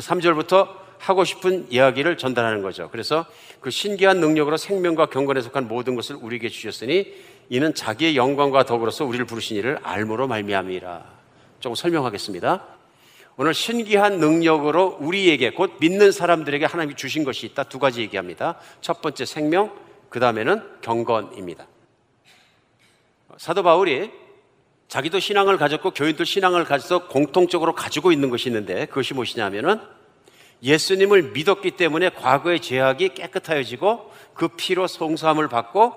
3절부터 하고 싶은 이야기를 전달하는 거죠. 그래서 그 신기한 능력으로 생명과 경건에 속한 모든 것을 우리에게 주셨으니 이는 자기의 영광과 더불어서 우리를 부르신 이를 알므로 말미암이라. 조금 설명하겠습니다. 오늘 신기한 능력으로 우리에게 곧 믿는 사람들에게 하나님이 주신 것이 있다. 두 가지 얘기합니다. 첫 번째 생명, 그 다음에는 경건입니다. 사도 바울이 자기도 신앙을 가졌고 교인도 신앙을 가져서 공통적으로 가지고 있는 것이 있는데 그것이 무엇이냐면은 예수님을 믿었기 때문에 과거의 죄악이 깨끗하여지고 그 피로 송사함을 받고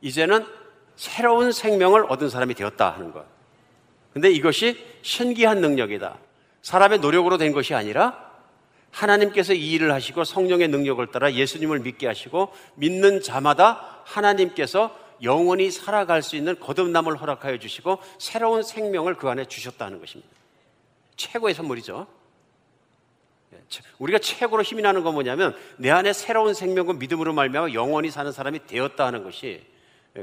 이제는 새로운 생명을 얻은 사람이 되었다 하는 것. 근데 이것이 신기한 능력이다. 사람의 노력으로 된 것이 아니라 하나님께서 이 일을 하시고 성령의 능력을 따라 예수님을 믿게 하시고 믿는 자마다 하나님께서 영원히 살아갈 수 있는 거듭남을 허락하여 주시고 새로운 생명을 그 안에 주셨다는 것입니다. 최고의 선물이죠. 예, 우리가 최고로 힘이 나는 건 뭐냐면 내 안에 새로운 생명과 믿음으로 말미암아 영원히 사는 사람이 되었다 하는 것이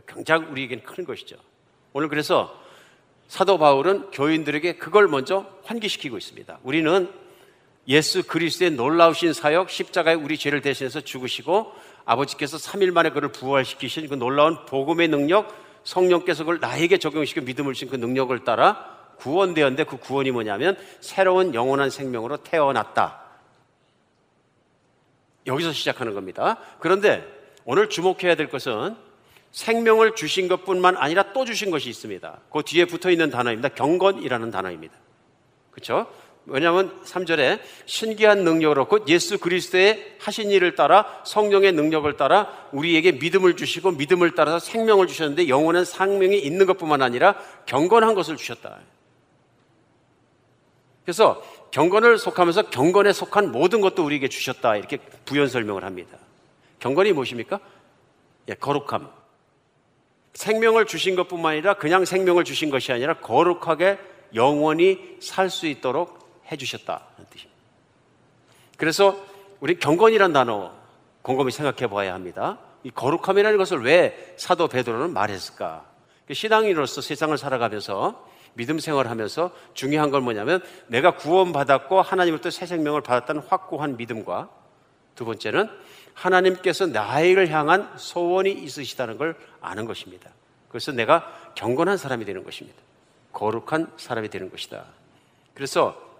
굉장히 우리에게는 큰 것이죠. 오늘 그래서 사도 바울은 교인들에게 그걸 먼저 환기시키고 있습니다. 우리는 예수 그리스도의 놀라우신 사역 십자가에 우리 죄를 대신해서 죽으시고 아버지께서 3일 만에 그를 부활시키신 그 놀라운 복음의 능력 성령께서 그걸 나에게 적용시켜 믿음을 주신 그 능력을 따라 구원되었는데 그 구원이 뭐냐면 새로운 영원한 생명으로 태어났다. 여기서 시작하는 겁니다. 그런데 오늘 주목해야 될 것은 생명을 주신 것 뿐만 아니라 또 주신 것이 있습니다. 그 뒤에 붙어 있는 단어입니다. 경건이라는 단어입니다. 그렇죠? 왜냐하면 3절에 신기한 능력으로 곧 예수 그리스도의 하신 일을 따라 성령의 능력을 따라 우리에게 믿음을 주시고 믿음을 따라서 생명을 주셨는데 영원한 생명이 있는 것뿐만 아니라 경건한 것을 주셨다. 그래서 경건을 속하면서 경건에 속한 모든 것도 우리에게 주셨다. 이렇게 부연 설명을 합니다. 경건이 무엇입니까? 예, 거룩함. 생명을 주신 것뿐만 아니라 그냥 생명을 주신 것이 아니라 거룩하게 영원히 살 수 있도록 해주셨다는 뜻입니다. 그래서 우리 경건이란 단어 곰곰이 생각해 봐야 합니다. 이 거룩함이라는 것을 왜 사도 베드로는 말했을까? 신앙인으로서 세상을 살아가면서 믿음 생활하면서 중요한 건 뭐냐면 내가 구원받았고 하나님으로부터 새 생명을 받았다는 확고한 믿음과 두 번째는 하나님께서 나를 향한 소원이 있으시다는 걸 아는 것입니다. 그래서 내가 경건한 사람이 되는 것입니다. 거룩한 사람이 되는 것이다. 그래서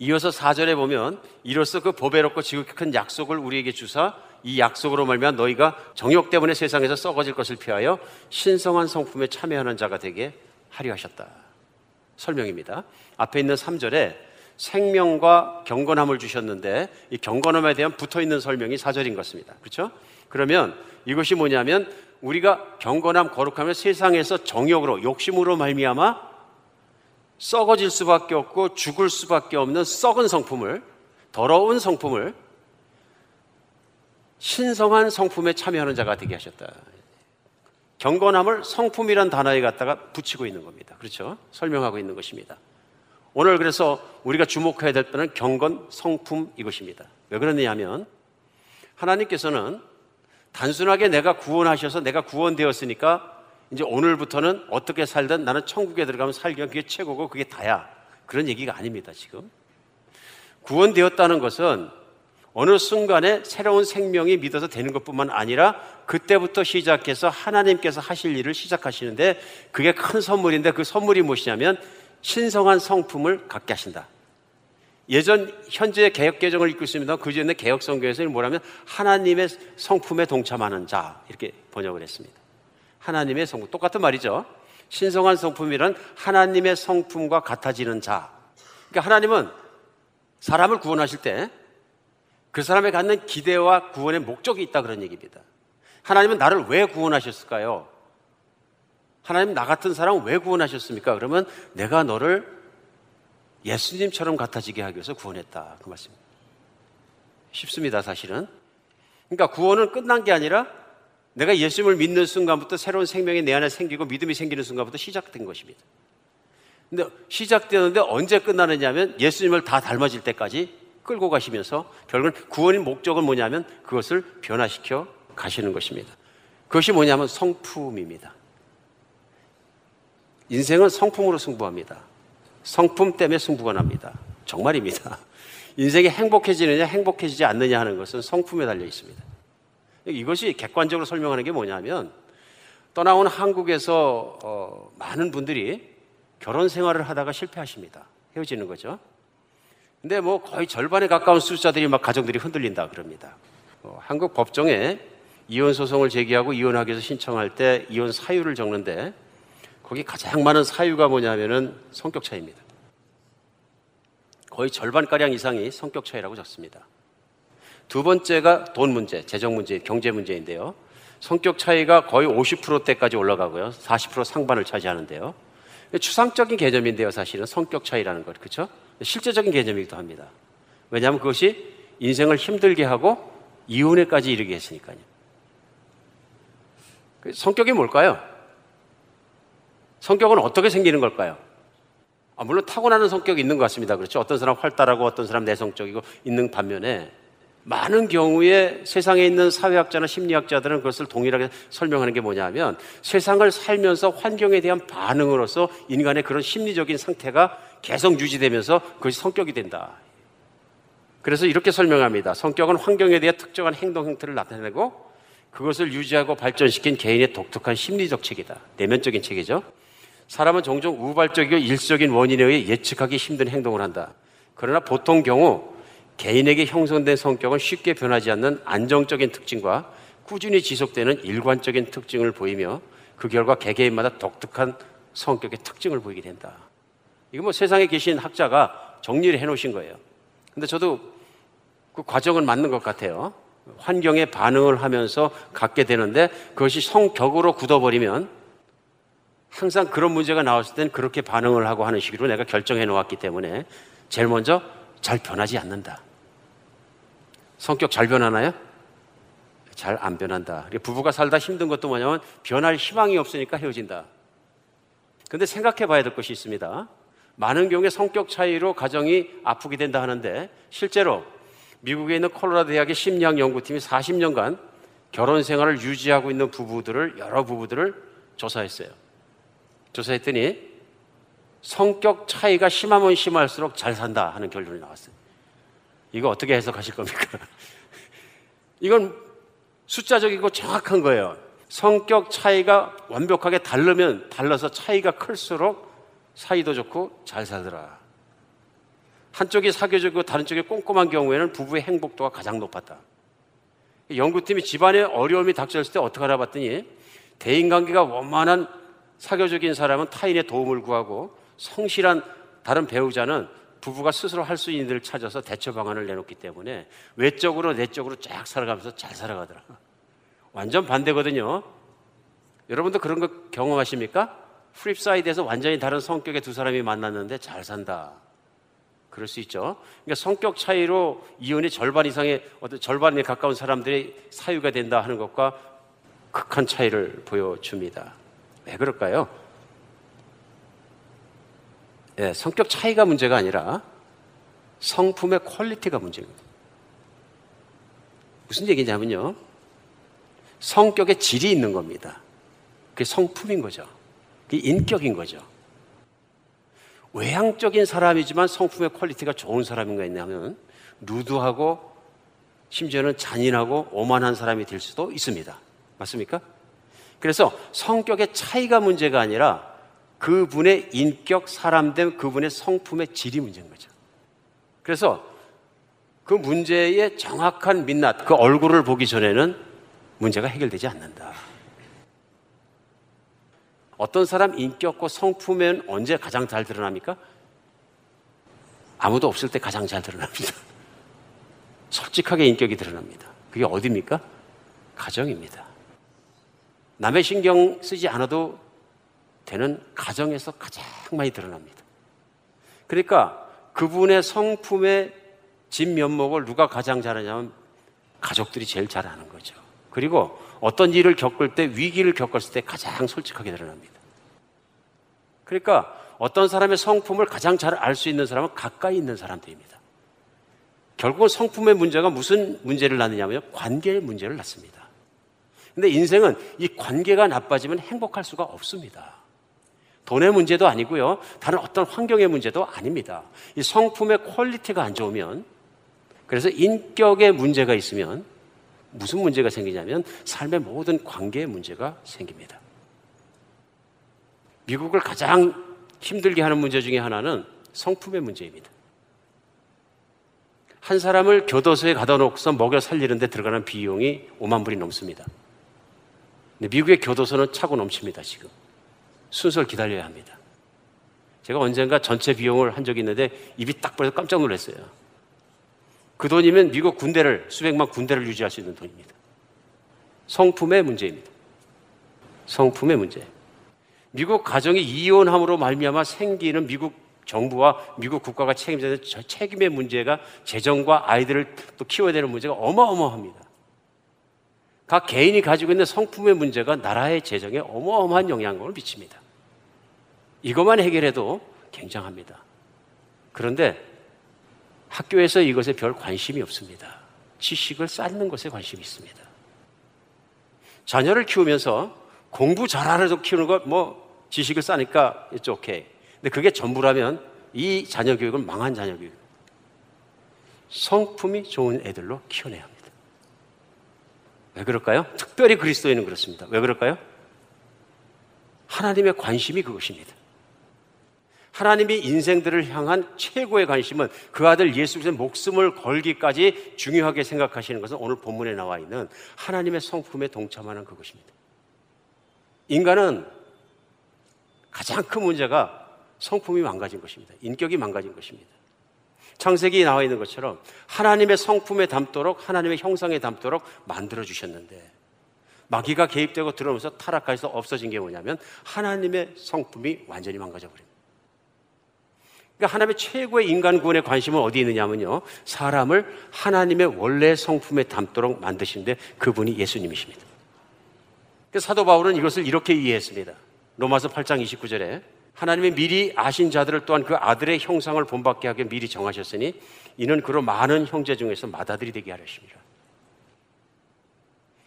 이어서 4절에 보면 이로써 그 보배롭고 지극히 큰 약속을 우리에게 주사 이 약속으로 말미암아 너희가 정욕 때문에 세상에서 썩어질 것을 피하여 신성한 성품에 참여하는 자가 되게 하려 하셨다. 설명입니다. 앞에 있는 3절에 생명과 경건함을 주셨는데 이 경건함에 대한 붙어 있는 설명이 4절인 것입니다. 그렇죠? 그러면 이것이 뭐냐면 우리가 경건함 거룩하면 세상에서 정욕으로 욕심으로 말미암아 썩어질 수밖에 없고 죽을 수밖에 없는 썩은 성품을 더러운 성품을 신성한 성품에 참여하는 자가 되게 하셨다. 경건함을 성품이란 단어에 갖다가 붙이고 있는 겁니다. 그렇죠? 설명하고 있는 것입니다. 오늘 그래서 우리가 주목해야 될 때는 경건 성품 이것입니다. 왜 그러느냐 하면 하나님께서는 단순하게 내가 구원하셔서 내가 구원되었으니까 이제 오늘부터는 어떻게 살든 나는 천국에 들어가면 살기가 그게 최고고 그게 다야. 그런 얘기가 아닙니다, 지금. 구원되었다는 것은 어느 순간에 새로운 생명이 믿어서 되는 것뿐만 아니라 그때부터 시작해서 하나님께서 하실 일을 시작하시는데 그게 큰 선물인데 그 선물이 무엇이냐면 신성한 성품을 갖게 하신다. 예전 현재 개혁 개정을 읽고 있습니다. 그 전에 개혁 성경에서는 뭐라면 하나님의 성품에 동참하는 자 이렇게 번역을 했습니다. 하나님의 성품. 똑같은 말이죠. 신성한 성품이란 하나님의 성품과 같아지는 자. 그러니까 하나님은 사람을 구원하실 때 그 사람에 갖는 기대와 구원의 목적이 있다 그런 얘기입니다. 하나님은 나를 왜 구원하셨을까요? 하나님 나 같은 사람 왜 구원하셨습니까? 그러면 내가 너를 예수님처럼 같아지게 하기 위해서 구원했다. 그 말씀입니다. 쉽습니다, 사실은. 그러니까 구원은 끝난 게 아니라 내가 예수님을 믿는 순간부터 새로운 생명이 내 안에 생기고 믿음이 생기는 순간부터 시작된 것입니다. 근데 시작되는데 언제 끝나느냐 하면 예수님을 다 닮아질 때까지 끌고 가시면서 결국은 구원의 목적은 뭐냐면 그것을 변화시켜 가시는 것입니다. 그것이 뭐냐면 성품입니다. 인생은 성품으로 승부합니다. 성품 때문에 승부가 납니다. 정말입니다. 인생이 행복해지느냐 행복해지지 않느냐 하는 것은 성품에 달려 있습니다. 이것이 객관적으로 설명하는 게 뭐냐면 떠나온 한국에서 어, 많은 분들이 결혼 생활을 하다가 실패하십니다. 헤어지는 거죠. 근데 뭐 거의 절반에 가까운 수자들이 막 가정들이 흔들린다 그럽니다. 어, 한국 법정에 이혼 소송을 제기하고 이혼하기 위해서 신청할 때 이혼 사유를 적는데 거기 가장 많은 사유가 뭐냐면은 성격 차이입니다. 거의 절반 가량 이상이 성격 차이라고 적습니다. 두 번째가 돈 문제, 재정 문제, 경제 문제인데요. 성격 차이가 거의 50%대까지 올라가고요. 40% 상반을 차지하는데요. 추상적인 개념인데요, 사실은 성격 차이라는 것, 그렇죠? 실제적인 개념이기도 합니다. 왜냐하면 그것이 인생을 힘들게 하고 이혼에까지 이르게 했으니까요. 그 성격이 뭘까요? 성격은 어떻게 생기는 걸까요? 아, 물론 타고나는 성격이 있는 것 같습니다. 그렇죠? 어떤 사람 활달하고 어떤 사람 내성적이고 있는 반면에 많은 경우에 세상에 있는 사회학자나 심리학자들은 그것을 동일하게 설명하는 게 뭐냐면 세상을 살면서 환경에 대한 반응으로서 인간의 그런 심리적인 상태가 계속 유지되면서 그것이 성격이 된다. 그래서 이렇게 설명합니다. 성격은 환경에 대해 특정한 행동 형태를 나타내고 그것을 유지하고 발전시킨 개인의 독특한 심리적 체계다. 내면적인 체계죠. 사람은 종종 우발적이고 일시적인 원인에 의해 예측하기 힘든 행동을 한다. 그러나 보통 경우 개인에게 형성된 성격은 쉽게 변하지 않는 안정적인 특징과 꾸준히 지속되는 일관적인 특징을 보이며 그 결과 개개인마다 독특한 성격의 특징을 보이게 된다. 이거 뭐 세상에 계신 학자가 정리를 해 놓으신 거예요. 근데 저도 그 과정은 맞는 것 같아요. 환경에 반응을 하면서 갖게 되는데 그것이 성격으로 굳어버리면 항상 그런 문제가 나왔을 땐 그렇게 반응을 하고 하는 식으로 내가 결정해 놓았기 때문에 제일 먼저 잘 변하지 않는다. 성격 잘 변하나요? 잘 안 변한다. 부부가 살다 힘든 것도 뭐냐면 변할 희망이 없으니까 헤어진다. 근데 생각해 봐야 될 것이 있습니다. 많은 경우에 성격 차이로 가정이 아프게 된다 하는데 실제로 미국에 있는 콜로라도 대학의 심리학 연구팀이 40년간 결혼 생활을 유지하고 있는 부부들을 여러 부부들을 조사했어요. 조사했더니 성격 차이가 심하면 심할수록 잘 산다 하는 결론이 나왔어요. 이거 어떻게 해석하실 겁니까? 이건 숫자적이고 정확한 거예요. 성격 차이가 완벽하게 다르면 달라서 차이가 클수록 사이도 좋고 잘 살더라. 한쪽이 사교적이고 다른 쪽이 꼼꼼한 경우에는 부부의 행복도가 가장 높았다. 연구팀이 집안에 어려움이 닥쳤을 때 어떻게 알아봤더니 대인관계가 원만한 사교적인 사람은 타인의 도움을 구하고 성실한 다른 배우자는 부부가 스스로 할 수 있는 일을 찾아서 대처 방안을 내놓기 때문에 외적으로 내적으로 쫙 살아가면서 잘 살아가더라. 완전 반대거든요. 여러분도 그런 거 경험하십니까? flip side에서 완전히 다른 성격의 두 사람이 만났는데 잘 산다. 그럴 수 있죠. 그러니까 성격 차이로 이혼의 절반 이상의 어떤 절반에 가까운 사람들이 사유가 된다 하는 것과 극한 차이를 보여줍니다. 왜 그럴까요? 네, 성격 차이가 문제가 아니라 성품의 quality가 문제입니다. 무슨 얘기냐면요. 성격의 질이 있는 겁니다. 그게 성품인 거죠. 그게 인격인 거죠. 외향적인 사람이지만 성품의 quality가 좋은 사람인가 있냐면 rude하고 심지어는 잔인하고 오만한 사람이 될 수도 있습니다. 맞습니까? 그래서 성격의 차이가 문제가 아니라 그분의 인격, 사람됨, 그분의 성품의 질이 문제인 거죠. 그래서 그 문제의 정확한 민낯, 그 얼굴을 보기 전에는 문제가 해결되지 않는다. 어떤 사람 인격과 성품은 언제 가장 잘 드러납니까? 아무도 없을 때 가장 잘 드러납니다. 솔직하게 인격이 드러납니다. 그게 어디입니까? 가정입니다. 남의 신경 쓰지 않아도 되는 가정에서 가장 많이 드러납니다. 그러니까 그분의 성품의 진면목을 누가 가장 잘하냐면 가족들이 제일 잘 아는 거죠. 그리고 어떤 일을 겪을 때 위기를 겪었을 때 가장 솔직하게 드러납니다. 그러니까 어떤 사람의 성품을 가장 잘 알 수 있는 사람은 가까이 있는 사람들입니다. 결국은 성품의 문제가 무슨 문제를 낳느냐면 관계의 문제를 낳습니다. 근데 인생은 이 관계가 나빠지면 행복할 수가 없습니다. 돈의 문제도 아니고요. 다른 어떤 환경의 문제도 아닙니다. 이 성품의 quality가 안 좋으면 그래서 인격의 문제가 있으면 무슨 문제가 생기냐면 삶의 모든 관계의 문제가 생깁니다. 미국을 가장 힘들게 하는 문제 중에 하나는 성품의 문제입니다. 한 사람을 교도소에 가다 놓고서 먹여 살리는데 들어가는 비용이 5만 불이 넘습니다. 근데 미국의 교도소는 차고 넘칩니다, 지금. 순서를 기다려야 합니다. 제가 언젠가 전체 비용을 한 적이 있는데 입이 딱 벌어서 깜짝 놀랐어요. 그 돈이면 미국 군대를 수백만 군대를 유지할 수 있는 돈입니다. 성품의 문제입니다. 성품의 문제. 미국 가정이 이혼함으로 말미암아 생기는 미국 정부와 미국 국가가 책임져야 될 책임의 문제가 재정과 아이들을 또 키워야 되는 문제가 어마어마합니다. 각 개인이 가지고 있는 성품의 문제가 나라의 재정에 어마어마한 영향을 미칩니다. 이것만 해결해도 굉장합니다. 그런데 학교에서 이것에 별 관심이 없습니다. 지식을 쌓는 것에 관심이 있습니다. 자녀를 키우면서 공부 잘하려고 키우는 것, 뭐, 지식을 쌓니까 it's. 근데 그게 전부라면 이 자녀 교육은 망한 자녀 교육. 성품이 좋은 애들로 키워내야 합니다. 왜 그럴까요? 특별히 그리스도인은 그렇습니다. 왜 그럴까요? 하나님의 관심이 그것입니다. 하나님이 인생들을 향한 최고의 관심은 그 아들 예수 그리스도의 목숨을 걸기까지 중요하게 생각하시는 것은 오늘 본문에 나와 있는 하나님의 성품에 동참하는 그것입니다. 인간은 가장 큰 문제가 성품이 망가진 것입니다. 인격이 망가진 것입니다. 창세기에 나와 있는 것처럼 하나님의 성품에 담도록 하나님의 형상에 담도록 만들어 주셨는데 마귀가 개입되고 들어오면서 타락해서 없어진 게 뭐냐면 하나님의 성품이 완전히 망가져 버립니다. 그러니까 하나님의 최고의 인간 구원의 관심은 어디 있느냐면요. 사람을 하나님의 원래 성품에 담도록 만드시는데 그분이 예수님이십니다. 그래서 사도 바울은 이것을 이렇게 이해했습니다. 로마서 8장 29절에 하나님의 미리 아신 자들을 또한 그 아들의 형상을 본받게 하게 미리 정하셨으니 이는 그로 많은 형제 중에서 맏아들이 되게 하려십니다.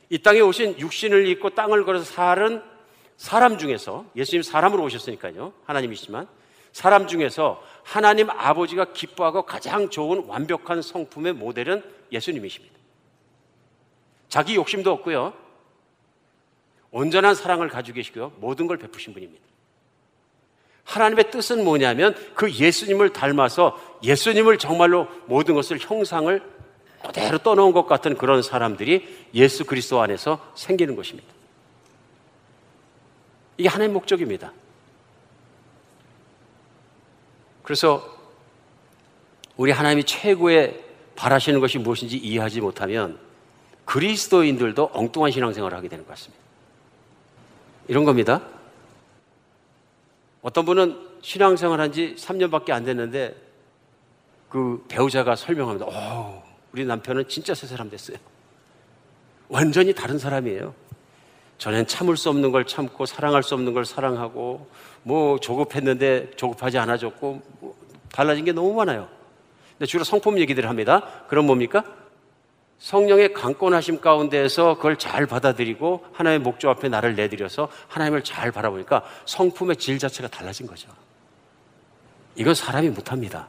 이 땅에 오신 육신을 입고 땅을 걸어서 살은 사람 중에서 예수님 사람으로 오셨으니까요. 하나님이시지만 사람 중에서 하나님 아버지가 기뻐하고 가장 좋은 완벽한 성품의 모델은 예수님이십니다. 자기 욕심도 없고요. 온전한 사랑을 가지고 계시고요. 모든 걸 베푸신 분입니다. 하나님의 뜻은 뭐냐면 그 예수님을 닮아서 예수님을 정말로 모든 것을 형상을 그대로 떠놓은 것 같은 그런 사람들이 예수 그리스도 안에서 생기는 것입니다. 이게 하나님의 목적입니다. 그래서 우리 하나님이 최고의 바라시는 것이 무엇인지 이해하지 못하면 그리스도인들도 엉뚱한 신앙생활을 하게 되는 것 같습니다. 이런 겁니다. 어떤 분은 신앙생활 한 지 3년밖에 안 됐는데 그 배우자가 설명합니다. 오, 우리 남편은 진짜 새 사람 됐어요. 완전히 다른 사람이에요. 전엔 참을 수 없는 걸 참고 사랑할 수 없는 걸 사랑하고 뭐 조급했는데 조급하지 않아졌고 뭐 달라진 게 너무 많아요. 근데 주로 성품 얘기들을 합니다. 그럼 뭡니까? 성령의 강권하심 가운데에서 그걸 잘 받아들이고 하나님의 목적 앞에 나를 내드려서 하나님을 잘 바라보니까 성품의 질 자체가 달라진 거죠. 이건 사람이 못합니다.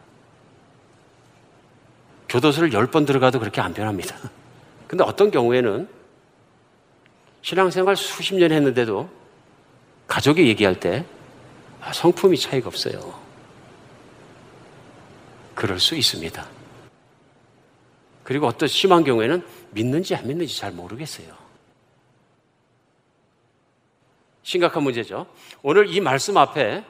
교도소를 열 번 들어가도 그렇게 안 변합니다. 근데 어떤 경우에는 신앙생활 수십 년 했는데도 가족이 얘기할 때 아, 성품이 차이가 없어요. 그럴 수 있습니다. 그리고 어떤 심한 경우에는 믿는지 안 믿는지 잘 모르겠어요. 심각한 문제죠. 오늘 이 말씀 앞에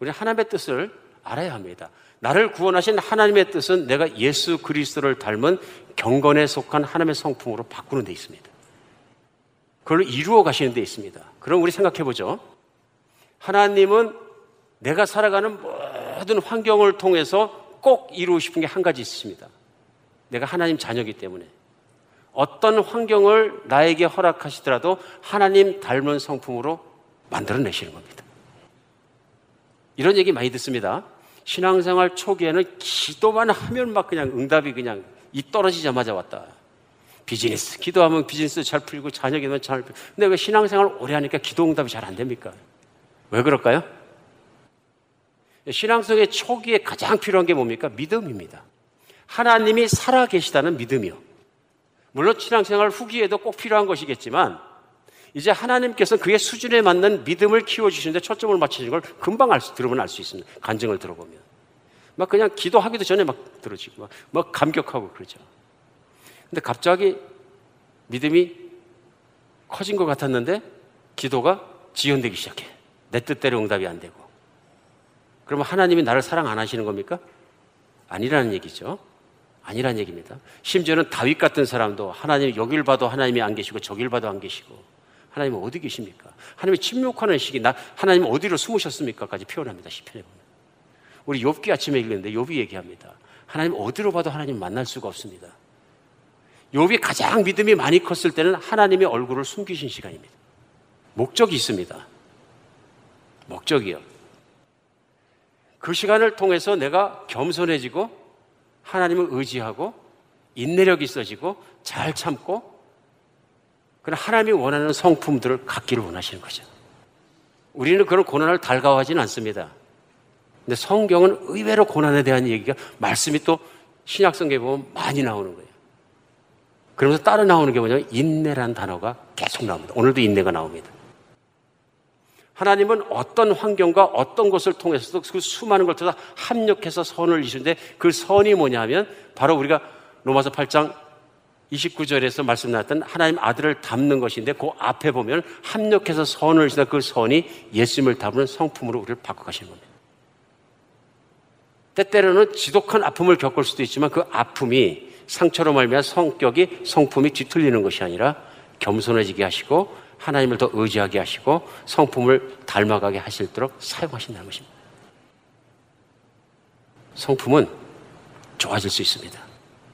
우리 하나님의 뜻을 알아야 합니다. 나를 구원하신 하나님의 뜻은 내가 예수 그리스도를 닮은 경건에 속한 하나님의 성품으로 바꾸는 데 있습니다. 그걸 이루어 가시는 데 있습니다. 그럼 우리 생각해 보죠. 하나님은 내가 살아가는 모든 환경을 통해서 꼭 이루고 싶은 게 한 가지 있습니다. 내가 하나님 자녀이기 때문에 어떤 환경을 나에게 허락하시더라도 하나님 닮은 성품으로 만들어내시는 겁니다. 이런 얘기 많이 듣습니다. 신앙생활 초기에는 기도만 하면 막 그냥 응답이 그냥 이 떨어지자마자 왔다. 비즈니스, 기도하면 비즈니스 잘 풀리고 자녀 기도면 잘 풀리고. 근데 왜 신앙생활 오래 하니까 기도 응답이 잘 안 됩니까? 왜 그럴까요? 신앙성의 초기에 가장 필요한 게 뭡니까? 믿음입니다. 하나님이 살아 계시다는 믿음이요. 물론 신앙생활 후기에도 꼭 필요한 것이겠지만 이제 하나님께서 그의 수준에 맞는 믿음을 키워주시는데 초점을 맞추는 걸 금방 알 수, 들으면 알 수 있습니다. 간증을 들어보면. 막 그냥 기도하기도 전에 막 들어지고, 막, 막 감격하고 그러죠. 근데 갑자기 믿음이 커진 것 같았는데 기도가 지연되기 시작해. 내 뜻대로 응답이 안 되고. 그러면 하나님이 나를 사랑 안 하시는 겁니까? 아니라는 얘기죠. 아니란 얘기입니다. 심지어는 다윗 같은 사람도 하나님 여길 봐도 하나님이 안 계시고 저길 봐도 안 계시고 하나님은 어디 계십니까? 하나님이 침묵하는 시기 나 하나님 어디로 숨으셨습니까?까지 표현합니다. 시편에 보면. 우리 욥기 아침에 읽는데 욥이 얘기합니다. 하나님 어디로 봐도 하나님 만날 수가 없습니다. 욥이 가장 믿음이 많이 컸을 때는 하나님의 얼굴을 숨기신 시간입니다. 목적이 있습니다. 목적이요. 그 시간을 통해서 내가 겸손해지고 하나님을 의지하고 인내력이 있어지고 잘 참고 그런 하나님이 원하는 성품들을 갖기를 원하시는 거죠. 우리는 그런 고난을 달가워하지는 않습니다. 근데 성경은 의외로 고난에 대한 얘기가 말씀이 또 신약성경에 보면 많이 나오는 거예요. 그러면서 따로 나오는 게 뭐냐면 인내란 단어가 계속 나옵니다. 오늘도 인내가 나옵니다. 하나님은 어떤 환경과 어떤 것을 통해서도 그 수많은 걸 통해서 합력해서 선을 이루는데 그 선이 뭐냐면 바로 우리가 로마서 8장 29절에서 말씀 나왔던 하나님 아들을 담는 것인데 그 앞에 보면 합력해서 선을 이루다 그 선이 예수님을 담는 성품으로 우리를 바꿔 가시는 겁니다. 때때로는 지독한 아픔을 겪을 수도 있지만 그 아픔이 상처로 말미암아 성격이 성품이 뒤틀리는 것이 아니라 겸손해지게 하시고 하나님을 더 의지하게 하시고 성품을 닮아가게 하실도록 사용하신다는 것입니다. 성품은 좋아질 수 있습니다.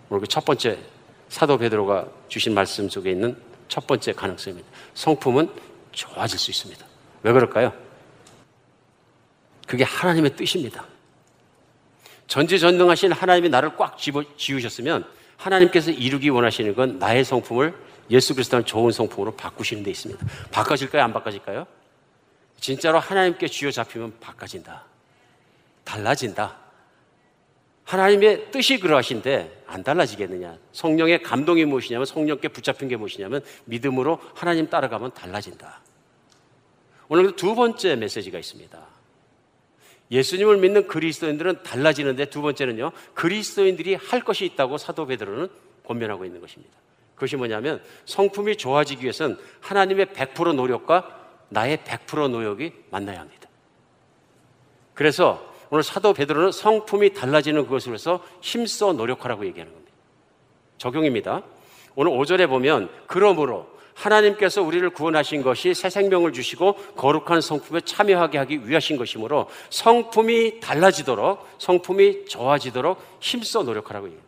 오늘 그 첫 번째 사도 베드로가 주신 말씀 속에 있는 첫 번째 가능성입니다. 성품은 좋아질 수 있습니다. 왜 그럴까요? 그게 하나님의 뜻입니다. 전지전능하신 하나님이 나를 꽉 집어, 지우셨으면 하나님께서 이루기 원하시는 건 나의 성품을 예수 그리스도는 좋은 성품으로 바꾸시는 데 있습니다. 바꿔질까요? 안 바꿔질까요? 진짜로 하나님께 쥐어 잡히면 바꿔진다. 달라진다. 하나님의 뜻이 그러하신데 안 달라지겠느냐? 성령의 감동이 무엇이냐면 성령께 붙잡힌 게 무엇이냐면 믿음으로 하나님 따라가면 달라진다. 오늘 두 번째 메시지가 있습니다. 예수님을 믿는 그리스도인들은 달라지는데 두 번째는요. 그리스도인들이 할 것이 있다고 사도 베드로는 권면하고 있는 것입니다. 그것이 뭐냐면 성품이 좋아지기 위해서는 하나님의 100% 노력과 나의 100% 노력이 만나야 합니다. 그래서 오늘 사도 베드로는 성품이 달라지는 그것을 위해서 힘써 노력하라고 얘기하는 겁니다. 적용입니다. 오늘 5절에 보면 그러므로 하나님께서 우리를 구원하신 것이 새 생명을 주시고 거룩한 성품에 참여하게 하기 위하신 것이므로 성품이 달라지도록 성품이 좋아지도록 힘써 노력하라고 얘기해요.